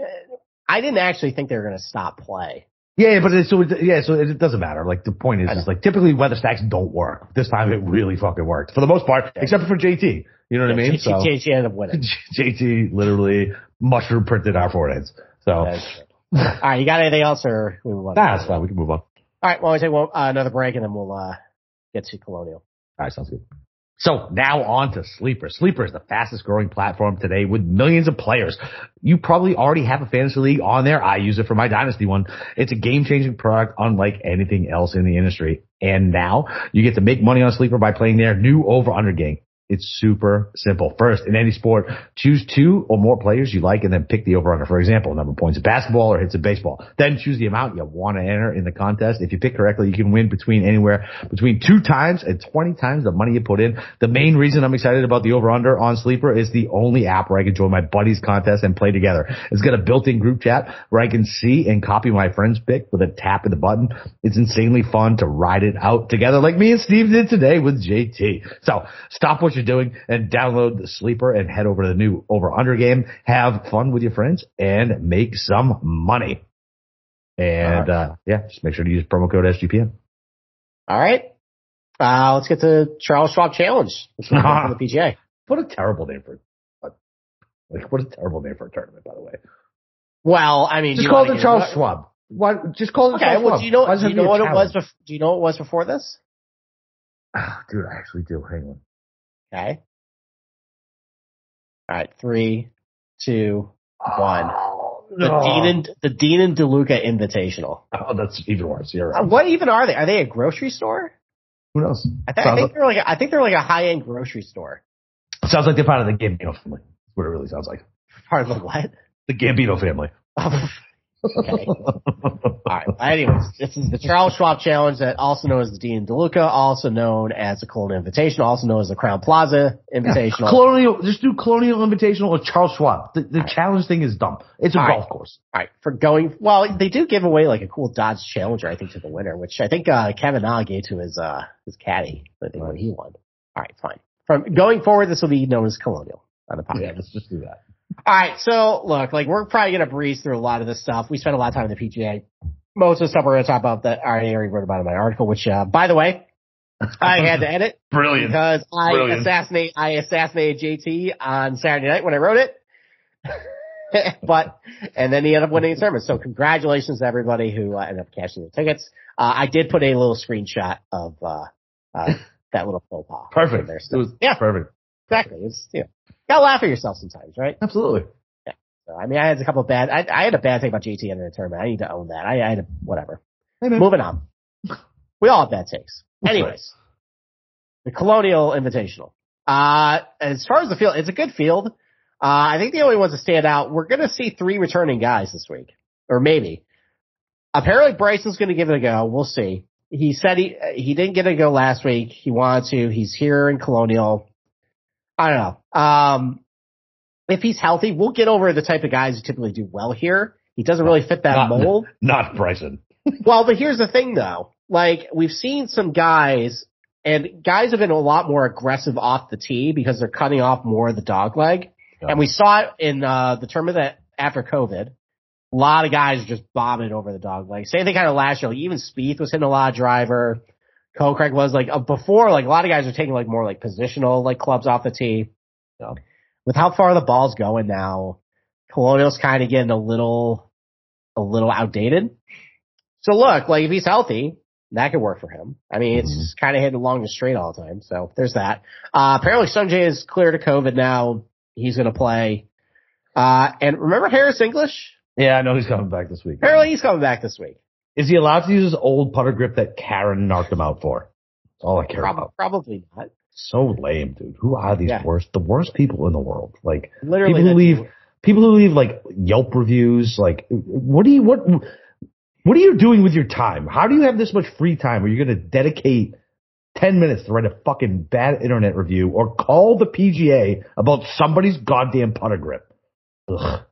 I didn't actually think they were going to stop play. Yeah, but it, so it, yeah, so it, doesn't matter. Like the point is, is like typically weather stacks don't work. This time it really fucking worked for the most part, yeah. except for JT. You know what yeah, I mean? JT, so JT ended up winning. JT literally mushroom printed our foreheads. So, all right, you got anything else, or we move on? Nah, that's fine. We can move on. All right, well, we take well, uh, another break, and then we'll uh, get to Colonial. All right, sounds good. So now on to Sleeper. Sleeper is the fastest growing platform today with millions of players. You probably already have a fantasy league on there. I use it for my dynasty one. It's a game changing product unlike anything else in the industry. And now you get to make money on Sleeper by playing their new over under game. It's super simple. First, in any sport, choose two or more players you like and then pick the over under. For example, number of points of basketball or hits of baseball. Then choose the amount you want to enter in the contest. If you pick correctly, you can win between anywhere between two times and 20 times the money you put in. The main reason I'm excited about the over under on Sleeper is the only app where I can join my buddies contest and play together. It's got a built-in group chat where I can see and copy my friend's pick with a tap of the button. It's insanely fun to ride it out together like me and Steve did today with JT. So stop what you're doing and download the sleeper and head over to the new over under game. Have fun with your friends and make some money. And, right. uh, yeah, just make sure to use promo code SGPN. All right. Uh, let's get to Charles Schwab Challenge. Let's move on the PGA. What a terrible name for, like, what a terrible name for a tournament, by the way. Well, I mean, just call it Charles Schwab. Why? Just call it okay, Charles well, Schwab. Do you know? Do you know what it was? Bef- do you know what it was before this? Oh, dude, I actually do. Hang on. Okay. All right, three, two, one. Oh, the no. Dean and the Dean and DeLuca Invitational. Oh, that's even worse. You're right. Uh, what even are they? Are they a grocery store? Who knows? I, th- I think like, they're like a, I think they're like a high end grocery store. Sounds like they're part of the Gambino family. That's what it really sounds like. Part of the what? The Gambino family. Okay. All right. Anyways, this is the Charles Schwab Challenge, that also known as the Dean DeLuca, also known as the Colonial Invitational, also known as the Crowne Plaza Invitational. Yeah. Colonial, just do Colonial Invitational or Charles Schwab. The, the right. challenge thing is dumb. It's a All golf right. course. All right. For going, well, they do give away like a cool Dodge Challenger, I think, to the winner, which I think uh, Kevin Na gave to his uh, his caddy. I think right. when he won. All right, fine. From going forward, this will be known as Colonial on the podcast. Yeah, let's just do that. All right, so look, like we're probably gonna breeze through a lot of this stuff. We spent a lot of time in the PGA. Most of the stuff we're gonna talk about that I already wrote about in my article, which, uh, by the way, I had to edit. Brilliant. Because I Brilliant. assassinate, I assassinated JT on Saturday night when I wrote it. but, and then he ended up winning the tournament. So congratulations to everybody who uh, ended up cashing the tickets. Uh, I did put a little screenshot of, uh, uh that little faux pas. Perfect. There. So, yeah. Perfect. Exactly. It's, know, gotta laugh at yourself sometimes, right? Absolutely. Yeah. So, I mean, I had a couple of bad, I, I had a bad thing about JT in the tournament. I need to own that. I, I had a, whatever. Hey, Moving on. We all have bad takes. Anyways, the Colonial Invitational. Uh, as far as the field, it's a good field. Uh, I think the only ones that stand out, we're going to see three returning guys this week, or maybe. Apparently Bryson's going to give it a go. We'll see. He said he, he didn't get a go last week. He wanted to. He's here in Colonial. I don't know. Um, if he's healthy, we'll get over the type of guys who typically do well here. He doesn't really fit that not, mold. Not Bryson. well, but here's the thing though. Like we've seen some guys and guys have been a lot more aggressive off the tee because they're cutting off more of the dog leg. Yeah. And we saw it in uh, the tournament that after COVID. A lot of guys just bombing over the dog leg. Same thing kind of last year. Even Spieth was hitting a lot of driver. Kokrak was like uh, before, like a lot of guys are taking like more like positional like clubs off the tee. So, with how far the ball's going now, Colonial's kind of getting a little, a little outdated. So look, like if he's healthy, that could work for him. I mean, it's mm-hmm. kind of hitting along the straight all the time. So there's that. Uh, apparently Sungjae is clear to COVID now. He's going to play. Uh, and remember Harris English? Yeah, I know he's coming back this week. Apparently he's coming back this week. Is he allowed to use his old putter grip that Karen knocked him out for? That's all I care probably, about. Probably not. So lame, dude. Who are these Yeah. worst, the worst people in the world? Like Literally, people who leave, people who leave like Yelp reviews. Like, what do you what? What are you doing with your time? How do you have this much free time where you're going to dedicate 10 minutes to write a fucking bad internet review or call the PGA about somebody's goddamn putter grip? Ugh.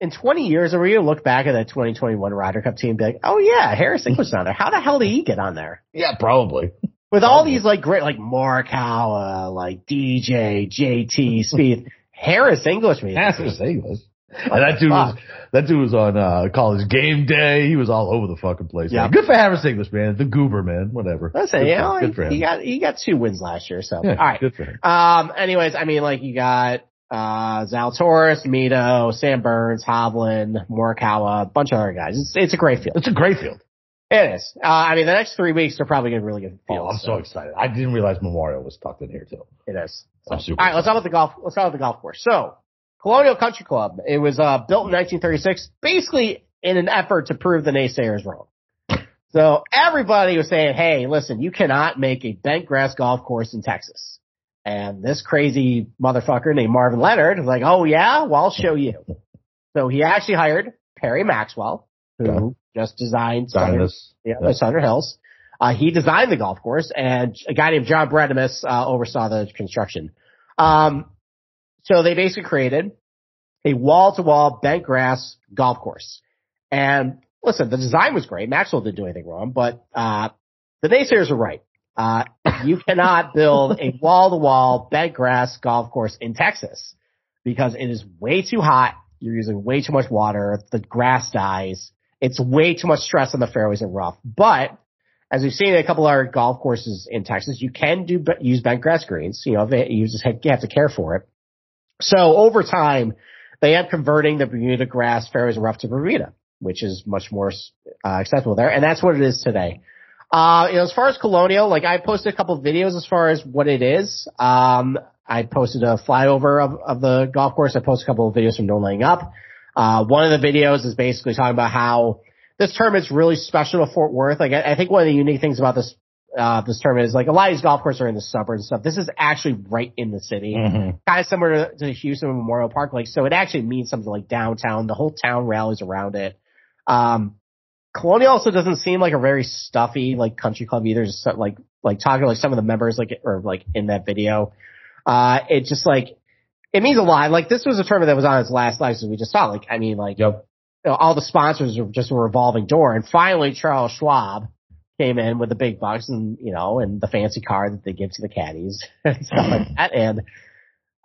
In 20 years, are we going to look back at that 2021 Ryder Cup team and be like, oh yeah, Harris English on there. How the hell did he get on there? Yeah, probably. With all these like great, like Mark Morikawa, like DJ, JT, Spieth, Harris English, man. Harris English. And that dude was that dude was on uh, college game day. He was all over the fucking place. Yeah. man. Good for Harris English, man. The goober, man. Whatever. Listen, good, you for, good for him. he got he got two wins last year, so yeah, all right. Good for him. Um, anyways, I mean, like you got uh Zalatoris, Mito, Sam Burns, Hovland, Morikawa, a bunch of other guys. It's it's a great field. It's a great field. It is. Uh, I mean, the next three weeks are probably going to be really good fields. Oh, I'm so excited. I didn't realize Memorial was tucked in here too. It is. I'm super All right, let's talk about the golf. Let's talk about the golf course. So, Colonial Country Club. It was uh, built in 1936, basically in an effort to prove the naysayers wrong. So everybody was saying, "Hey, listen, you cannot make a bent grass golf course in Texas." And this crazy motherfucker named Marvin Leonard was like, "Oh yeah, well I'll show you." So he actually hired Perry Maxwell, who Okay. just designed Sign Southern, yeah, Yeah. Southern Hills. Uh, he designed the golf course, and a guy named John Bredemus uh, oversaw the construction. Um, so they basically created a wall-to-wall bent grass golf course. And listen, the design was great. Maxwell didn't do anything wrong, but uh, the naysayers are right. Uh, you cannot build a wall-to-wall bent grass golf course in Texas because it is way too hot. You're using way too much water. The grass dies. It's way too much stress on the fairways and rough. But as we've seen in a couple of our golf courses in Texas, you can do use bent grass greens. You know, they, you just have, you have to care for it. So over time, they end up converting the Bermuda grass fairways and rough to Bermuda, which is much more uh, acceptable there, and that's what it is today. Uh, you know, as far as Colonial, like I posted a couple of videos as far as what it is. Um, I posted a flyover of, of the golf course. I posted a couple of videos from No Laying Up. Uh, one of the videos is basically talking about how this tournament's really special to Fort Worth. Like I, I think one of the unique things about this uh, this tournament is like a lot of these golf courses are in the suburbs and stuff. This is actually right in the city, Mm-hmm. kind of similar to, to Houston Memorial Park. Like so, it actually means something like downtown. The whole town rallies around it. Um, Colonial also doesn't seem like a very stuffy like country club either. Just like like talking to like some of the members like or like in that video. Uh, it just like it means a lot. Like this was a tournament that was on its last license. We just saw like I mean like Yep. you know, all the sponsors were just a revolving door. And finally, Charles Schwab came in with the big bucks and, you know, and the fancy car that they give to the caddies and stuff like that. And,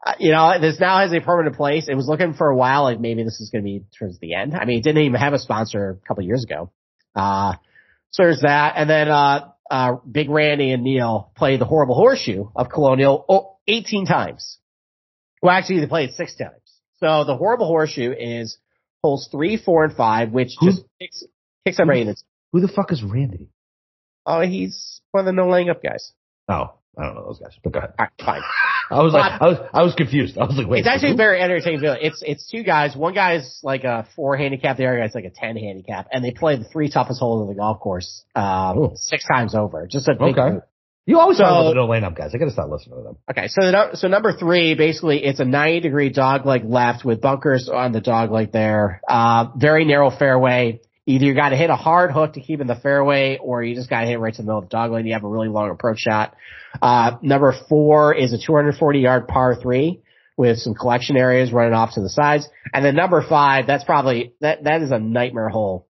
uh, you know, this now has a permanent place. It was looking for a while, like maybe this is going to be towards the end. I mean, it didn't even have a sponsor a couple of years ago. Uh, so there's that. And then, uh, uh, Big Randy and Neil play the horrible horseshoe of Colonial oh, 18 times. Well, actually, they played six times. So the horrible horseshoe is holes three, four, and five, which Who- just kicks, kicks everybody in the, Who the fuck is Randy? oh, he's one of the no laying up guys. Oh, I don't know those guys. But go ahead. All right, fine. I was like, I was, I was confused. I was like, wait. it's actually very entertaining. video. It's it's two guys. One guy's like a four handicap. The other guy's like a ten handicap, and they play the three toughest holes of the golf course um, Ooh. six times over. Just a big Okay. group. You always talk So- about the no laying up guys. I gotta start listening to them. Okay, so the, so number three, basically, it's a 90 degree dog leg left with bunkers on the dog leg there. Uh, very narrow fairway. Either you got to hit a hard hook to keep in the fairway, or you just got to hit right to the middle of the dog leg. and You have a really long approach shot. Uh, number four is a 240 yard par three with some collection areas running off to the sides. And then number five, that's probably that that is a nightmare hole.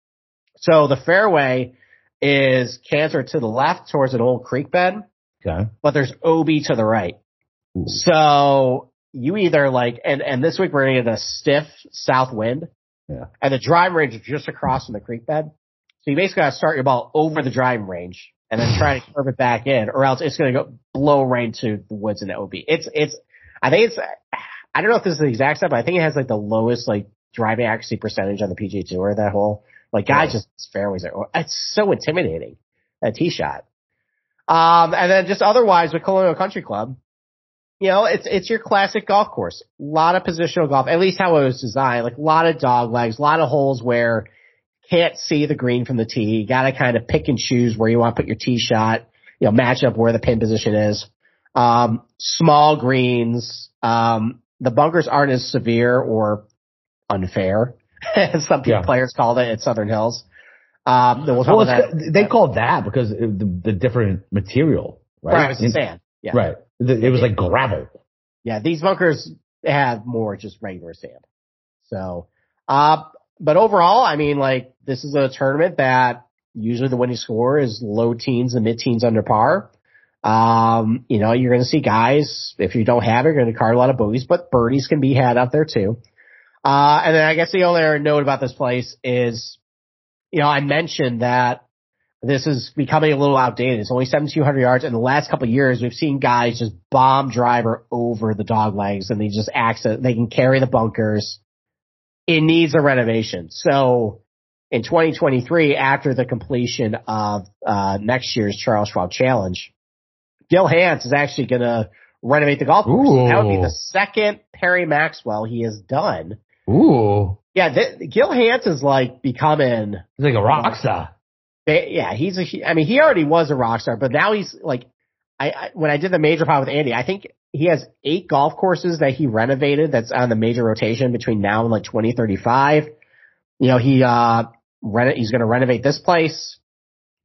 So the fairway is canted to the left towards an old creek bed Okay. but there's OB to the right. Ooh. So you either like, and, and this week we're going to get a stiff south wind. Yeah. And the driving range is just across from the creek bed. So you basically got to start your ball over the driving range and then try to curve it back in or else it's going to go blow right into the woods in the OB. It's, it's, I think it's, I don't know if this is the exact stuff, but I think it has like the lowest like driving accuracy percentage on the PGA Tour, that hole. Like guys Yeah. just, fairways are, it's so intimidating, that tee shot. Um, and then just otherwise with Colonial Country Club, you know, it's, it's your classic golf course. A lot of positional golf, at least how it was designed, like a lot of dog legs, a lot of holes where you can't see the green from the tee. You gotta kind of pick and choose where you want to put your tee shot, you know, match up where the pin position is. Um, small greens, um, the bunkers aren't as severe or unfair as some Yeah. players called it at Southern Hills. Um, we'll they called that because the, the different material, right? Right, it was In- sand. Yeah. Right. It was like gravel. Yeah, these bunkers have more just regular sand. So, uh, but overall, I mean, like, this is a tournament that usually the winning score is low teens and mid teens under par. Um, you know, you're going to see guys, if you don't have it, you're going to card a lot of bogeys, but birdies can be had out there too. Uh, and then I guess the only other note about this place is, you know, I mentioned that this is becoming a little outdated. It's only 7,200 yards. In the last couple of years, we've seen guys just bomb driver over the dog legs and they just access, they can carry the bunkers. It needs a renovation. So in 2023, after the completion of, uh, next year's Charles Schwab Challenge, Gil Hanse is actually going to renovate the golf course. Ooh. That would be the second Perry Maxwell he has done. Ooh. Yeah, th- Gil Hanse is like becoming He's like a rock star. Yeah, he's a. I mean, he already was a rock star, but now he's like, I, I when I did the major pod with Andy, I think he has eight golf courses that he renovated. That's on the major rotation between now and like 2035. You know, he uh, reno- he's going to renovate this place.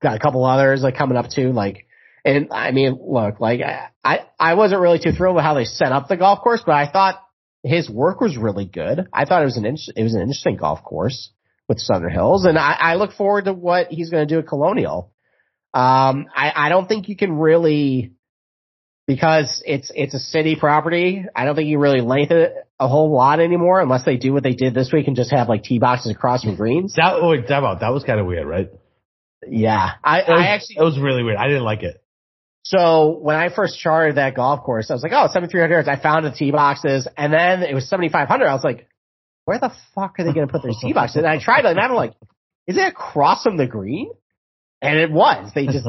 Got a couple others like coming up too. Like, and I mean, look, like I, I, wasn't really too thrilled with how they set up the golf course, but I thought his work was really good. I thought it was an in- it was an interesting golf course with Southern Hills, and I, I look forward to what he's going to do at Colonial. Um, I, I don't think you can really because it's it's a city property. I don't think you really lengthen it a whole lot anymore unless they do what they did this week and just have like tee boxes across from greens. That, oh, wait, out. That was kind of weird, right? Yeah, I, was, I actually it was really weird. I didn't like it. So when I first charted that golf course, I was like, oh, 7,300 yards. I found the tee boxes and then it was 7,500. I was like, where the fuck are they going to put their tee boxes? And I tried and I'm like, is it across from the green? And it was. They just,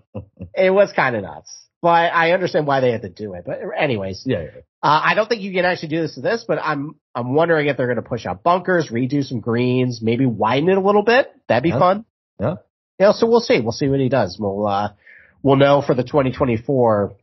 it was kind of nuts. But I understand why they had to do it. But anyways, yeah, yeah. uh, I don't think you can actually do this to this, but I'm, I'm wondering if they're going to push out bunkers, redo some greens, maybe widen it a little bit. That'd be Yeah. fun. Yeah. Know, so we'll see. We'll see what he does. We'll, uh, we'll know for the 2024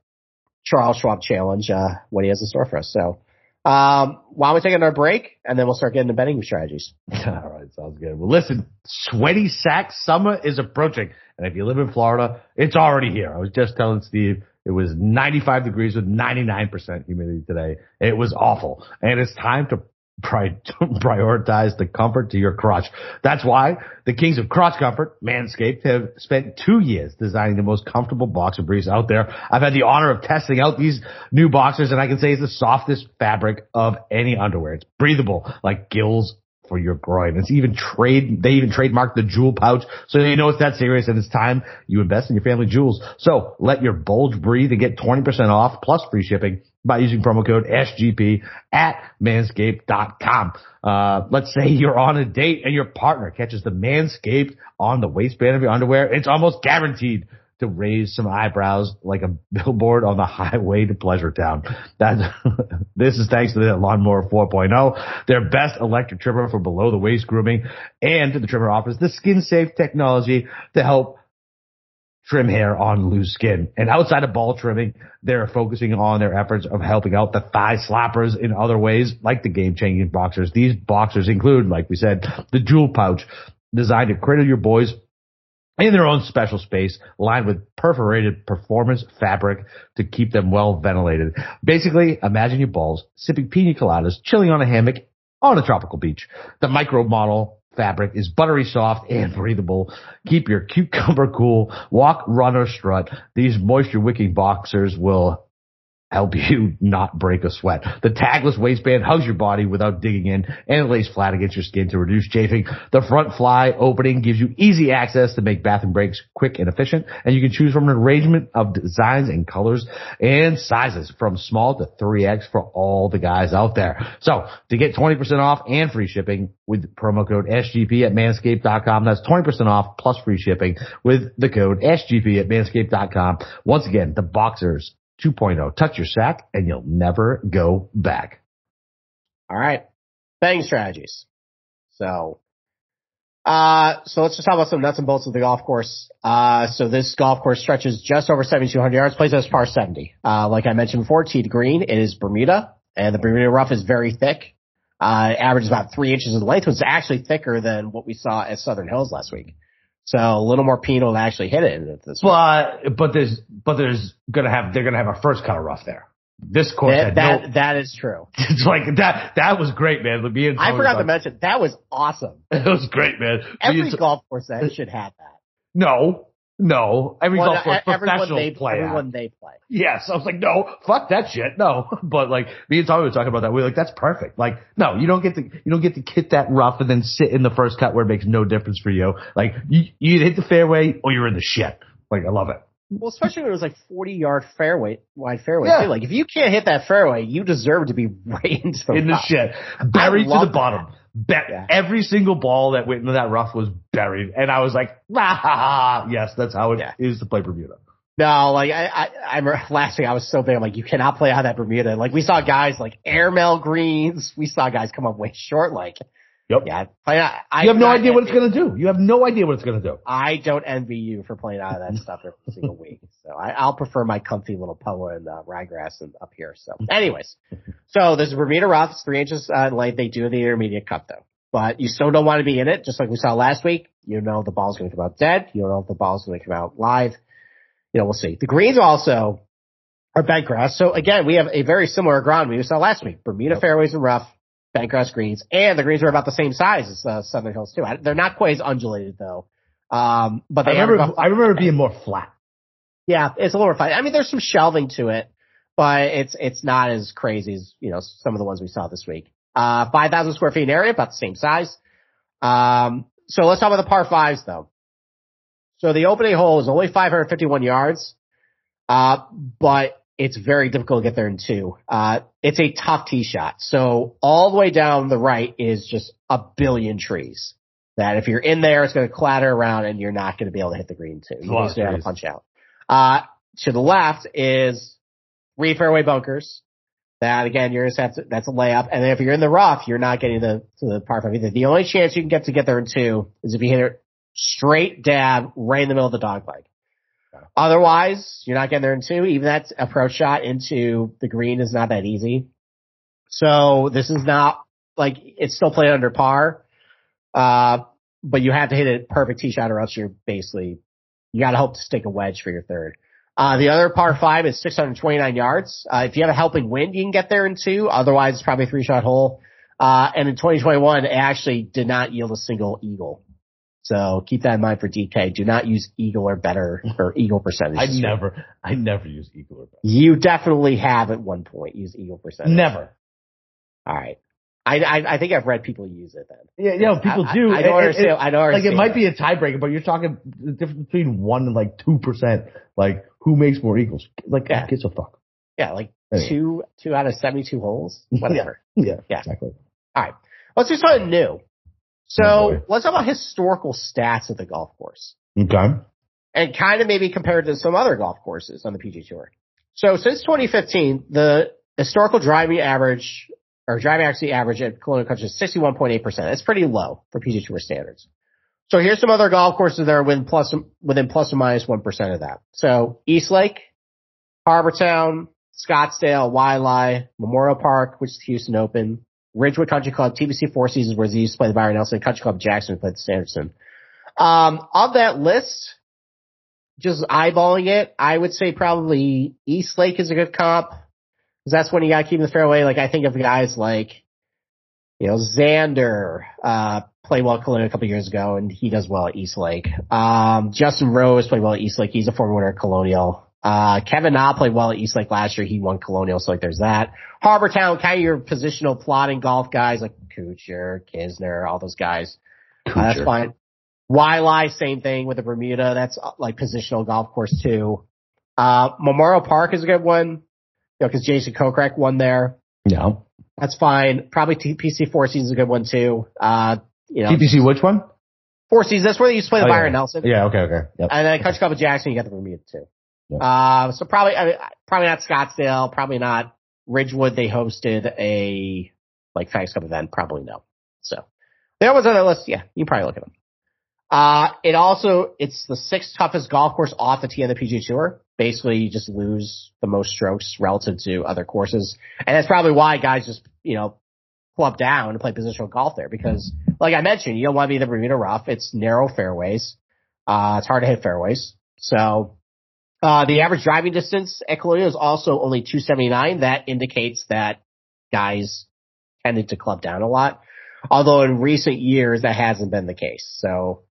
Charles Schwab Challenge, uh, what he has in store for us. So, um, why don't we take another break and then we'll start getting into betting strategies. All right, sounds good. Well, listen, sweaty sack summer is approaching, and if you live in Florida, it's already here. I was just telling Steve it was 95 degrees with 99% humidity today. It was awful, and it's time to prioritize the comfort to your crotch. That's why the kings of crotch comfort, Manscaped, have spent two years designing the most comfortable boxer briefs out there. I've had the honor of testing out these new boxers, and I can say it's the softest fabric of any underwear. It's breathable, like gills for your groin. It's even trade, they even trademarked the jewel pouch. So you know it's that serious and it's time you invest in your family jewels. So let your bulge breathe and get 20% off plus free shipping by using promo code SGP at manscaped.com. Uh, let's say you're on a date and your partner catches the manscaped on the waistband of your underwear. It's almost guaranteed to raise some eyebrows like a billboard on the highway to Pleasure Town. That's, this is thanks to the Lawnmower 4.0, their best electric trimmer for below the waist grooming. And to the trimmer offers the skin safe technology to help trim hair on loose skin. And outside of ball trimming, they're focusing on their efforts of helping out the thigh slappers in other ways, like the game changing boxers. These boxers include, like we said, the jewel pouch designed to cradle your boys in their own special space lined with perforated performance fabric to keep them well ventilated. Basically, imagine your balls sipping pina coladas, chilling on a hammock on a tropical beach. The micro modal fabric is buttery soft and breathable. Keep your cucumber cool. Walk, run, or strut. These moisture wicking boxers will help you not break a sweat. The tagless waistband hugs your body without digging in and lays flat against your skin to reduce chafing. The front fly opening gives you easy access to make bathroom breaks quick and efficient. And you can choose from an arrangement of designs and colors and sizes from small to 3X for all the guys out there. So to get 20% off and free shipping with promo code SGP at manscaped.com, that's 20% off plus free shipping with the code SGP at manscaped.com. Once again, the boxers 2.0. Touch your sack and you'll never go back. All right. Betting strategies. So, uh, so let's just talk about some nuts and bolts of the golf course. Uh, so this golf course stretches just over 7,200 yards, plays as par 70. Uh, like I mentioned before, tee to green, it is Bermuda, and the Bermuda rough is very thick. Uh, it averages about three inches in length, which is actually thicker than what we saw at Southern Hills last week. So a little more penal to actually hit it at this But, uh, but there's, but there's gonna have, they're gonna have a first cut of rough there. This course That, had that, no, that is true. it's like that, that was great, man. I forgot to mention, that was awesome. It was great, man. Every golf course that should have that. no, No, every Well, golf course, everyone professional they, play. at. they play. Yes, I was like, no, fuck that shit, no. But like me and Tommy were talking about that. We were like, that's perfect. Like, no, you don't get to you don't get to hit that rough and then sit in the first cut where it makes no difference for you. Like, you you either hit the fairway or you're in the shit. Like, I love it. Well, especially when it was like 40 yard fairway, wide fairway Yeah. too. Like if you can't hit that fairway, you deserve to be right into the in the shit, buried to the bottom. Be- Yeah. Every single ball that went into that rough was buried, and I was like, ah, yes, that's how it is Yeah. to play Bermuda. No, like I, I, I remember last week I was so big. I'm like, you cannot play out of that Bermuda. Like we saw guys like airmail greens. We saw guys come up way short. Like, Yep. yeah, I, You have no idea what it's gonna do. You have no idea what it's gonna do. I don't envy you for playing out of that stuff every single week. So I, I'll prefer my comfy little poa and uh, ryegrass and up here. So, anyways, so there's a Bermuda rough, it's three inches uh, in length. They do the intermediate cut though, but you still don't want to be in it. Just like we saw last week, you know the ball's going to come out dead. You don't know if the ball's going to come out live. You know, we'll see. The greens also are bent grass. So again, we have a very similar ground we saw last week. Bermuda fairways and rough, bent grass greens, and the greens are about the same size as uh, Southern Hills too. I, they're not quite as undulated though. Um, but I remember, about- I remember being more flat. yeah, it's a little refined. I mean, there's some shelving to it, but it's it's not as crazy as you know some of the ones we saw this week. Uh, five thousand square feet in area, about the same size. Um, so let's talk about the par fives though. So the opening hole is only 551 yards, uh, but it's very difficult to get there in two. Uh, it's a tough tee shot. So all the way down the right is just a billion trees. That if you're in there, it's going to clatter around and you're not going to be able to hit the green too. You lot of basically have to punch out. Uh, to the left is three fairway bunkers. That again, you're gonna have to, that's a layup. And then if you're in the rough, you're not getting the, to the par five either. The only chance you can get to get there in two is if you hit it straight dab right in the middle of the dog leg. Otherwise, you're not getting there in two. Even that approach shot into the green is not that easy. So this is not like it's still played under par. Uh, but you have to hit a perfect tee shot or else you're basically, you gotta hope to stick a wedge for your third. Uh, the other par five is 629 yards. Uh, if you have a helping wind, you can get there in two. Otherwise, it's probably a three shot hole. Uh, and in 2021, it actually did not yield a single eagle. So keep that in mind for DK. Do not use eagle or better or eagle percentage. I never, I never use eagle or better. You definitely have at one point used eagle percentage. Never. All right. I, I, I think I've read people use it then. Yeah, yeah, people I- do. I, I don't It- understand. it- I don't like it might be a tiebreaker, but you're talking the difference between one and like two percent. Like who makes more eagles? Like Yeah. gives a fuck? yeah, like Anyway. two two out of seventy two holes. Whatever. Yeah, Yeah. exactly. All right. Let's do something new. So Oh, let's talk about historical stats of the golf course Okay. and kind of maybe compared to some other golf courses on the PGA Tour. So since 2015, the historical driving average or driving accuracy average at Colonial Country is 61.8%. That's pretty low for PGA Tour standards. So here's some other golf courses that are within plus, within plus or minus 1 of that. So East Lake, Harbour Town, Scottsdale, Waialae, Memorial Park, which is Houston Open, Ridgewood Country Club, TPC Four Seasons, where they used to play the Byron Nelson, Country Club Jackson, played Sanderson. Um, of that list, just eyeballing it, I would say probably East Lake is a good comp. Cause that's when you gotta keep in the fairway. Like I think of guys like, you know, Xander, uh, played well at Colonial a couple years ago and he does well at East Lake. Um, Justin Rose played well at East Lake. He's a former winner at Colonial. Uh, Kevin Na played well at East Lake last year. He won Colonial, so like there's that. Harbour Town, kind of your positional plotting golf guys like Kuchar, Kisner, all those guys. Uh, that's fine. Waialae, same thing with the Bermuda. That's uh, like positional golf course too. Uh, Memorial Park is a good one, you know, cause Jason Kokrak won there. Yeah. That's fine. Probably TPC Four Seasons is a good one too. Uh, you know, TPC, which one? Four Seasons, that's where they used to play the Oh, Byron yeah. Nelson. Yeah. Okay. Okay. Yep. And then Country Club of Jackson, you got the Bermuda too. Yeah. Uh, so probably, I mean, probably not Scottsdale, probably not Ridgewood. They hosted a like Fags Cup event, probably no. So the was on the list, yeah, you probably look at them. Uh, it also, it's the sixth toughest golf course off the tee on the PGA Tour. Basically, you just lose the most strokes relative to other courses. And that's probably why guys just, you know, pull up down and play positional golf there because, like I mentioned, you don't want to be the Bermuda rough. It's narrow fairways. Uh, it's hard to hit fairways. So, uh, the average driving distance at Colonial is also only 279. That indicates that guys tended to club down a lot. Although in recent years that hasn't been the case. So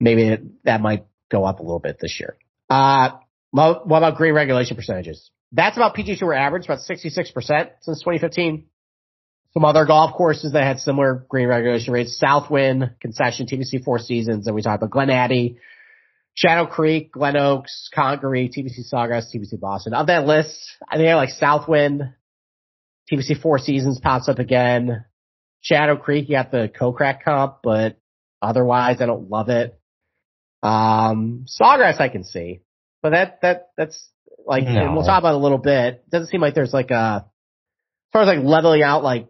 maybe that might go up a little bit this year. Uh, what about green regulation percentages? That's about PGA Tour average, about 66% since 2015. Some other golf courses that had similar green regulation rates, Southwind, Concession, TPC Four Seasons, and we talked about Glen Abbey, Shadow Creek, Glen Oaks, Congaree, TPC Sawgrass, TPC Boston. Of that list, I think I like Southwind, TPC Four Seasons pops up again. Shadow Creek, you got the Kokrak comp, but otherwise I don't love it. Um, Sawgrass I can see, but that, that, that's like, no. we'll talk about it a little bit. It doesn't seem like there's like a, as far as like leveling out like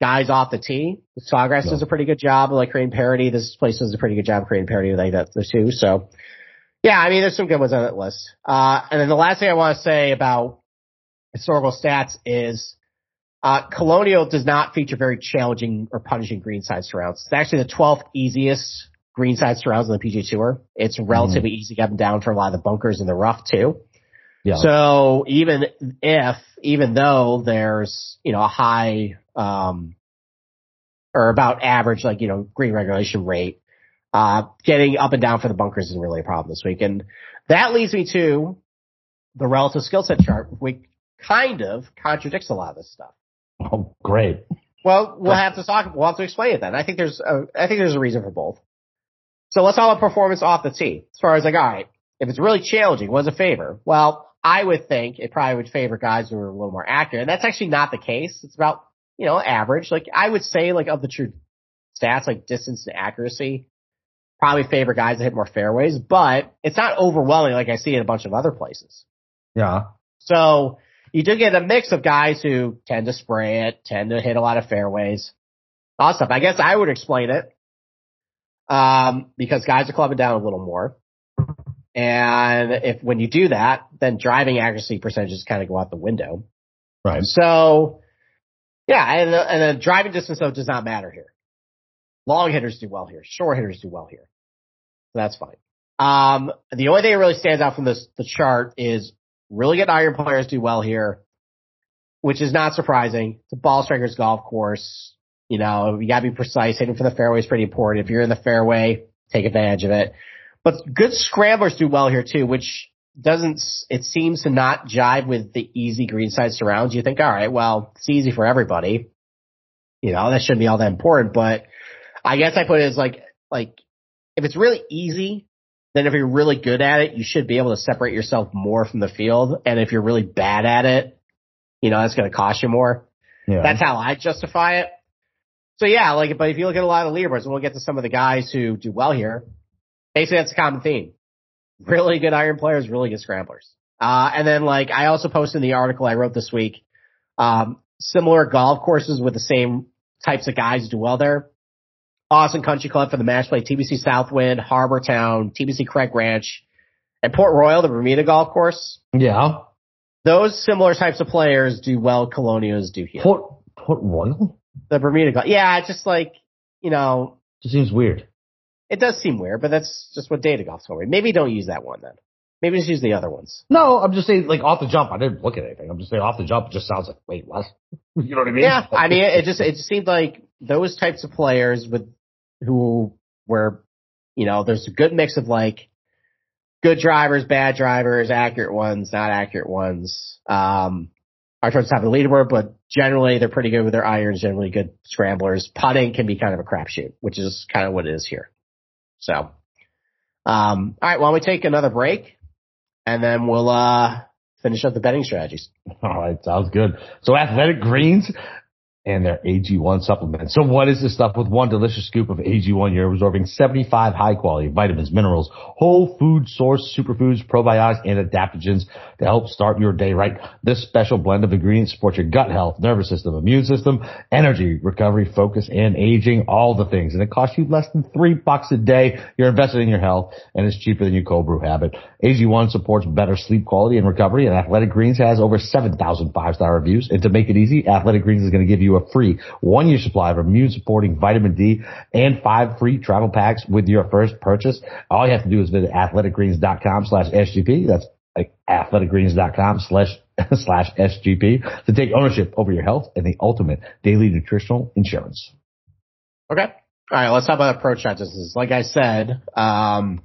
guys off the tee. Sawgrass no. does a pretty good job of like creating parity. This place does a pretty good job of creating parity with like that, the two. So yeah, I mean, there's some good ones on that list. Uh, and then the last thing I want to say about historical stats is, uh, Colonial does not feature very challenging or punishing greenside surrounds. It's actually the 12th easiest greenside surrounds on the PGA Tour. It's relatively mm-hmm. easy up and down for a lot of the bunkers in the rough too. Yeah. So even if, even though there's, you know, a high, um, or about average, like, you know, green regulation rate, uh, getting up and down for the bunkers is really a problem this week. And that leads me to the relative skill set chart, which kind of contradicts a lot of this stuff. Oh, great. Well, we'll have to talk, we'll have to explain it then. I think there's a, I think there's a reason for both. So let's talk about performance off the tee. As far as like, all right, if it's really challenging, what's a favor? Well, I would think it probably would favor guys who are a little more accurate. And that's actually not the case. It's about, you know, average. Like I would say like of the true stats, like distance and accuracy, probably favor guys that hit more fairways, but it's not overwhelming like I see in a bunch of other places. Yeah. So you do get a mix of guys who tend to spray it, tend to hit a lot of fairways, all stuff. I guess I would explain it. Um, because guys are clubbing down a little more. And if, when you do that, then driving accuracy percentages kind of go out the window. Right. So, yeah, and, and the driving distance though does not matter here. Long hitters do well here. Short hitters do well here. That's fine. Um, the only thing that really stands out from this, the chart is really good iron players do well here, which is not surprising. It's a ball striker's golf course. You know, you gotta be precise. Hitting for the fairway is pretty important. If you're in the fairway, take advantage of it. But good scramblers do well here too, which doesn't, it seems to not jive with the easy greenside surrounds. You think, all right, well, it's easy for everybody. You know, that shouldn't be all that important, but I guess I put it as like, like, if it's really easy, then if you're really good at it, you should be able to separate yourself more from the field. And if you're really bad at it, you know, that's going to cost you more. Yeah. That's how I justify it. So yeah, like, but if you look at a lot of leaderboards, and we'll get to some of the guys who do well here, basically that's a common theme. Really good iron players, really good scramblers. Uh, and then like, I also posted in the article I wrote this week, um, similar golf courses with the same types of guys do well there. Austin Country Club for the match play, TPC Southwind, Harbour Town, TPC Craig Ranch, and Port Royal, the Bermuda golf course. Yeah. Those similar types of players do well Colonials do here. Port, Port Royal? The Bermuda golf. Yeah, it's just like, you know. It seems weird. It does seem weird, but that's just what data golf's for. Maybe don't use that one then. Maybe just use the other ones. No, I'm just saying, like off the jump, I didn't look at anything. I'm just saying off the jump, it just sounds like, wait, what? you know what I mean? Yeah, I mean, it just it just seemed like those types of players with who were, you know, there's a good mix of like good drivers, bad drivers, accurate ones, not accurate ones. Um, the top of the leaderboard, but generally they're pretty good with their irons, generally good scramblers. Putting can be kind of a crapshoot, which is kind of what it is here. So, um, all right, why don't we take another break and then we'll, uh, finish up the betting strategies. All right. Sounds good. So athletic greens, and their AG1 supplement. So what is this stuff? With one delicious scoop of AG1, you're absorbing 75 high quality vitamins, minerals, whole food source superfoods, probiotics, and adaptogens to help start your day right. This special blend of ingredients supports your gut health, nervous system, immune system, energy, recovery, focus, and aging, all the things. And it costs you less than three bucks a day. You're invested in your health and it's cheaper than your cold brew habit. AG1 supports better sleep quality and recovery and Athletic Greens has over 7,000 five-star reviews. And to make it easy, Athletic Greens is going to give you a free one year supply of immune supporting vitamin D and five free travel packs with your first purchase. All you have to do is visit athleticgreens.com slash SGP. That's athleticgreens.com slash slash SGP to take ownership over your health and the ultimate daily nutritional insurance. Okay. All right. Let's talk about approach strategies. Like I said, um,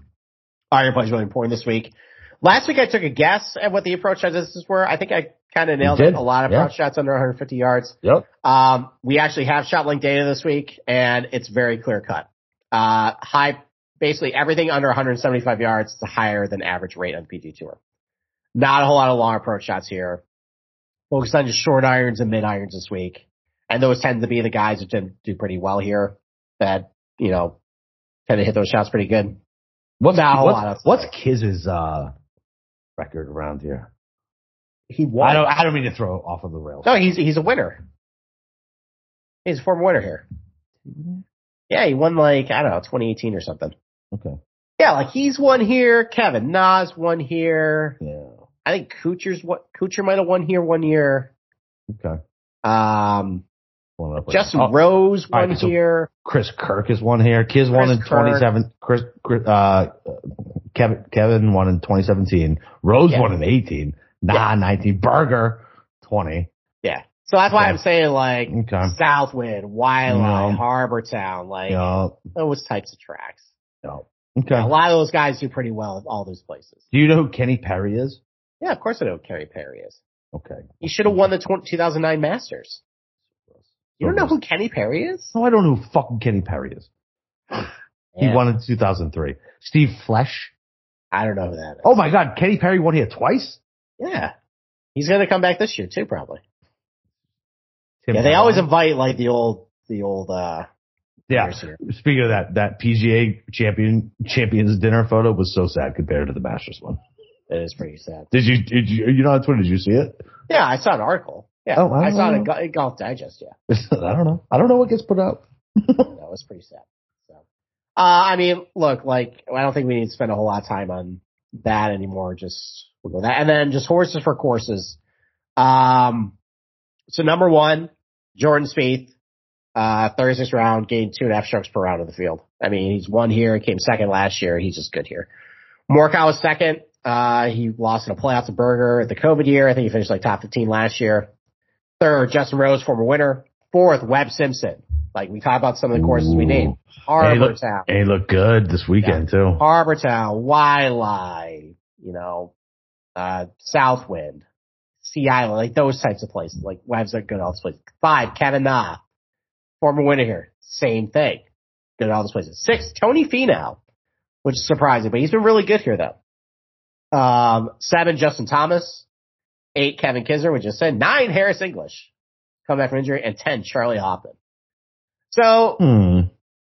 iron play is really important this week. Last week I took a guess at what the approach shots were. I think I kind of nailed it. A lot of Yeah. approach shots under 150 yards. Yep. Um, we actually have shot link data this week and it's very clear cut. Uh, high, basically everything under 175 yards is a higher than average rate on PGA Tour. Not a whole lot of long approach shots here. Focused on just short irons and mid irons this week. And those tend to be the guys who tend to do pretty well here that, you know, tend to hit those shots pretty good. What's what's, what's Kiz's uh record around here? He won. I don't I don't mean to throw off of the rails. No, he's, he's a winner. He's a former winner here. Yeah, he won like, I don't know, 2018 or something. Okay. Yeah, like he's won here. Kevin Nas won here. Yeah. I think Kuchar's what Kuchar might have won here one year. Okay. Um, Justin. Oh, Rose won right, so- here. Chris Kirk is one here. Kiz won Chris in Kirk. 27. Chris, Chris uh, Kevin, Kevin won in 2017. Rose Yeah. won in 18. Nah, 19. Berger, 20. Yeah. So that's why Okay. I'm saying like Okay. Southwind, Waialae, Yeah. Harbour Town, like Yeah. those types of tracks. yeah. Okay. A lot of those guys do pretty well at all those places. Do you know who Kenny Perry is? Yeah, of course I know who Kerry Perry is. Okay. He should have won the 20, 2009 Masters. You don't know who Kenny Perry is? No, I don't know who fucking Kenny Perry is. He Yeah. won in 2003. Steve Flesch. I don't know who that is. Oh my God, Kenny Perry won here twice. Yeah. He's gonna come back this year too, probably. Tim Yeah, they always invite like the old, the old, uh, Yeah. Speaking of that, that PGA champion champions dinner photo was so sad compared to the Masters one. It is pretty sad. Did you? Did you? You know on Twitter? Did you see it? Yeah, I saw an article. Yeah, Oh, I I, saw it don't in Golf Digest. Yeah, I don't know. I don't know what gets put out. that was pretty sad. So, uh, I mean, look, like I don't think we need to spend a whole lot of time on that anymore. Just we'll go that, and then just horses for courses. Um, so number one, Jordan Spieth, uh, 36th round, gained two and a half strokes per round of the field. I mean, he's won here, he came second last year. He's just good here. Morikawa was second. Uh, he lost in a playoff to Berger the COVID year. I think he finished like top 15 last year. Third, Justin Rose, former winner. Fourth, Webb Simpson. Like we talked about some of the courses we Ooh. named. And he, looked, good this weekend too. Harbour Town, Waialae, you know, uh, Southwind, Sea Island, like those types of places. Like Webb's are good all those places. Five, Kevin Na, former winner here. Same thing. Good at all those places. Six, Tony Finau, which is surprising, but he's been really good here though. Um, seven, Justin Thomas. Eight, Kevin Kisner, which just said. Nine, Harris English, come back from injury, and ten, Charley Hoffman. So Hmm.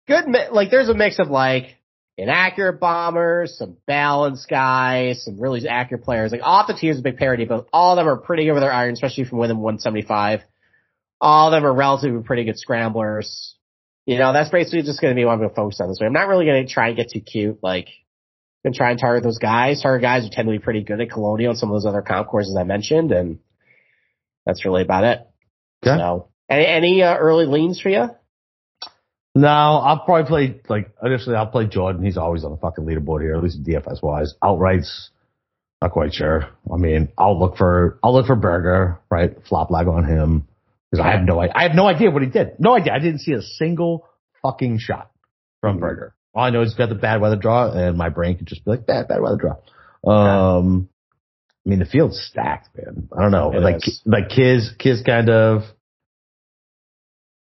good, like there's a mix of like inaccurate bombers, some balanced guys, some really accurate players. Like off the tee is a big parity, but all of them are pretty good with their iron, especially from within 175. All of them are relatively pretty good scramblers. You know, that's basically just going to be what I'm going to focus on this way. I'm not really going to try and get too cute. Like, To try and target those guys. Target guys who tend to be pretty good at Colonial and some of those other comp courses I mentioned, and that's really about it. Okay. So, any, any uh, early leans for you? No, I'll probably play like initially. I'll play Jordan. He's always on the fucking leaderboard here, at least DFS wise. Outrights, not quite sure. I mean, I'll look for I'll look for Berger, right? Flop lag on him because I have no I have no idea what he did. No idea. I didn't see a single fucking shot from Berger. All I know is he's got the bad weather draw, and my brain could just be like bad bad weather draw. Um, I mean the field's stacked, man. I don't know, It like is. like Kiz Kiz kind of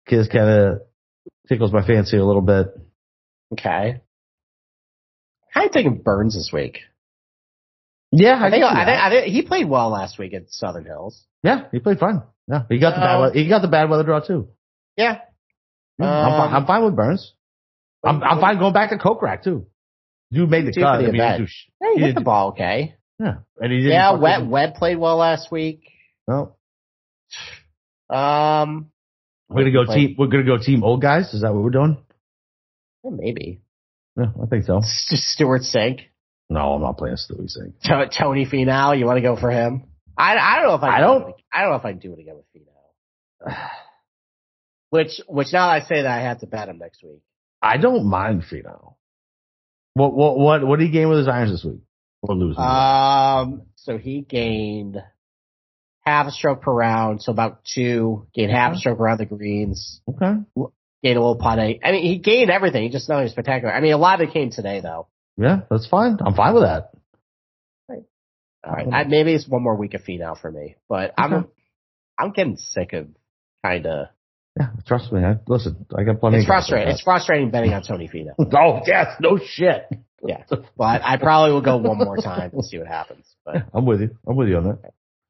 Kiz kind of tickles my fancy a little bit. Okay. You taking Burns this week? Yeah, I think, I think. I think he played well last week at Southern Hills. yeah, he played fine. Yeah, he got the bad weather. He got the bad weather draw too. Yeah. I'm, Um, fine, I'm fine with Burns. I'm, I'm fine going back to Kokrak too. You made the Do cut. I mean, Hey, he hit the do- ball okay. yeah, and he didn't. Yeah, Webb, Webb played well last week. No, Um, we're gonna go team. We're gonna go team old guys. Is that what we're doing? well, maybe. Yeah, I think so. St- Stewart Cink. No, I'm not playing Stewie Cink. To- Tony Finau, you want to go for him? I, I don't know if I, I don't- I don't know if I can do it again with Finau. Which, which now I say that I have to bet him next week. I don't mind Finau. What what what what did he gain with his irons this week? Or lose? Um, so he gained half a stroke per round, so about two, gained half a stroke around the greens, okay. gained a little putt. I mean, he gained everything. He just nothing spectacular. I mean, a lot of it came today though. Yeah, that's fine. I'm fine with that. All right, I, maybe it's one more week of Finau for me, but I'm I'm getting sick of kind of. Yeah, trust me. I, listen, I got plenty. It's of frustrating. It's frustrating betting on Tony that. Oh yes, no shit. Yeah, but I probably will go one more time and see what happens. But I'm with you. I'm with you on that.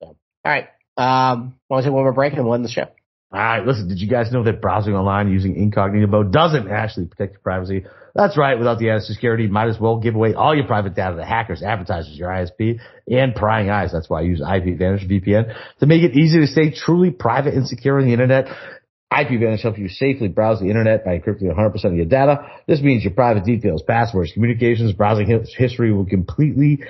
all right, um, want to take one more break and we'll end the show. All right, listen, did you guys know that browsing online using incognito mode doesn't actually protect your privacy? That's right. Without the added security, might as well give away all your private data to hackers, advertisers, your ISP, and prying eyes. That's why I use IPVanish VPN to make it easy to stay truly private and secure on the internet. IPVanish helps you safely browse the internet by encrypting 100% of your data. This means your private details, passwords, communications, browsing his- history will completely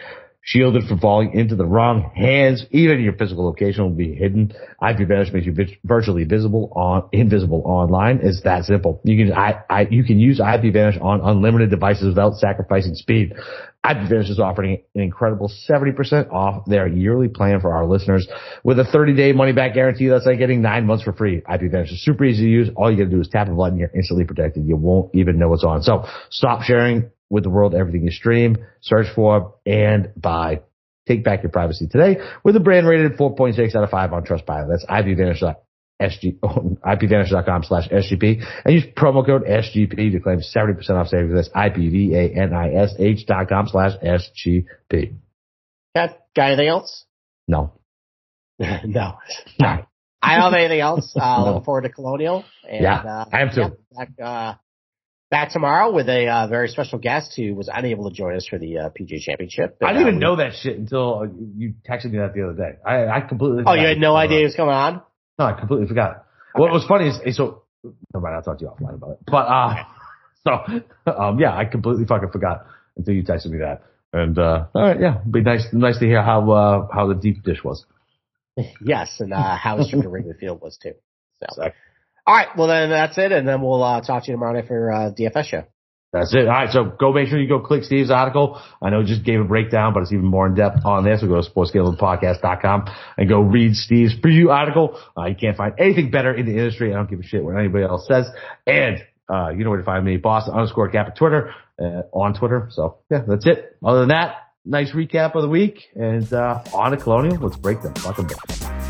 shielded from falling into the wrong hands. Even your physical location will be hidden. IPVanish makes you virtually visible on invisible online. It's that simple. You can I, I you can use IPVanish on unlimited devices without sacrificing speed. IPVanish is offering an incredible 70% off their yearly plan for our listeners with a 30 day money back guarantee. That's like getting nine months for free. IPVanish is super easy to use. All you gotta do is tap a button. You're instantly protected. You won't even know what's on. So stop sharing with the world everything you stream, search for, and buy. Take back your privacy today with a brand rated 4.6 out of 5 on Trustpilot. That's IPVanish.com slash SGP and use promo code SGP to claim 70% off savings. That's IPVANISH dot com slash SGP. Got, got anything else? No. no. No. I don't have anything else. Uh, No. Looking forward to Colonial. And, Yeah, uh, I am too. yeah, back, uh, back tomorrow with a uh, very special guest who was unable to join us for the uh, PGA Championship. I didn't uh, even we- know that shit until uh, you texted me that the other day. I, I completely Oh, you had no idea was coming on? No, I completely forgot. What was funny is, so, never mind, I'll talk to you offline about it. But, uh, so, um, yeah, I completely fucking forgot until you texted me that. And, uh, all right, yeah, it'd be nice, nice to hear how, uh, how the deep dish was. Yes, and uh, how to Wrigley Field was too. So, Exactly. All right, well then that's it, and then we'll uh, talk to you tomorrow night for uh, DFS show. That's it. All right. So go make sure you go click Steve's article. I know just gave a breakdown, but it's even more in depth on there. So go to sportsgamblingpodcast.com and go read Steve's preview article. Uh, you can't find anything better in the industry. I don't give a shit what anybody else says. And, uh, you know where to find me, Boston underscore cap at Twitter, uh, on Twitter. So yeah, that's it. Other than that, nice recap of the week and, uh, on to Colonial. Let's break them. Fucking break.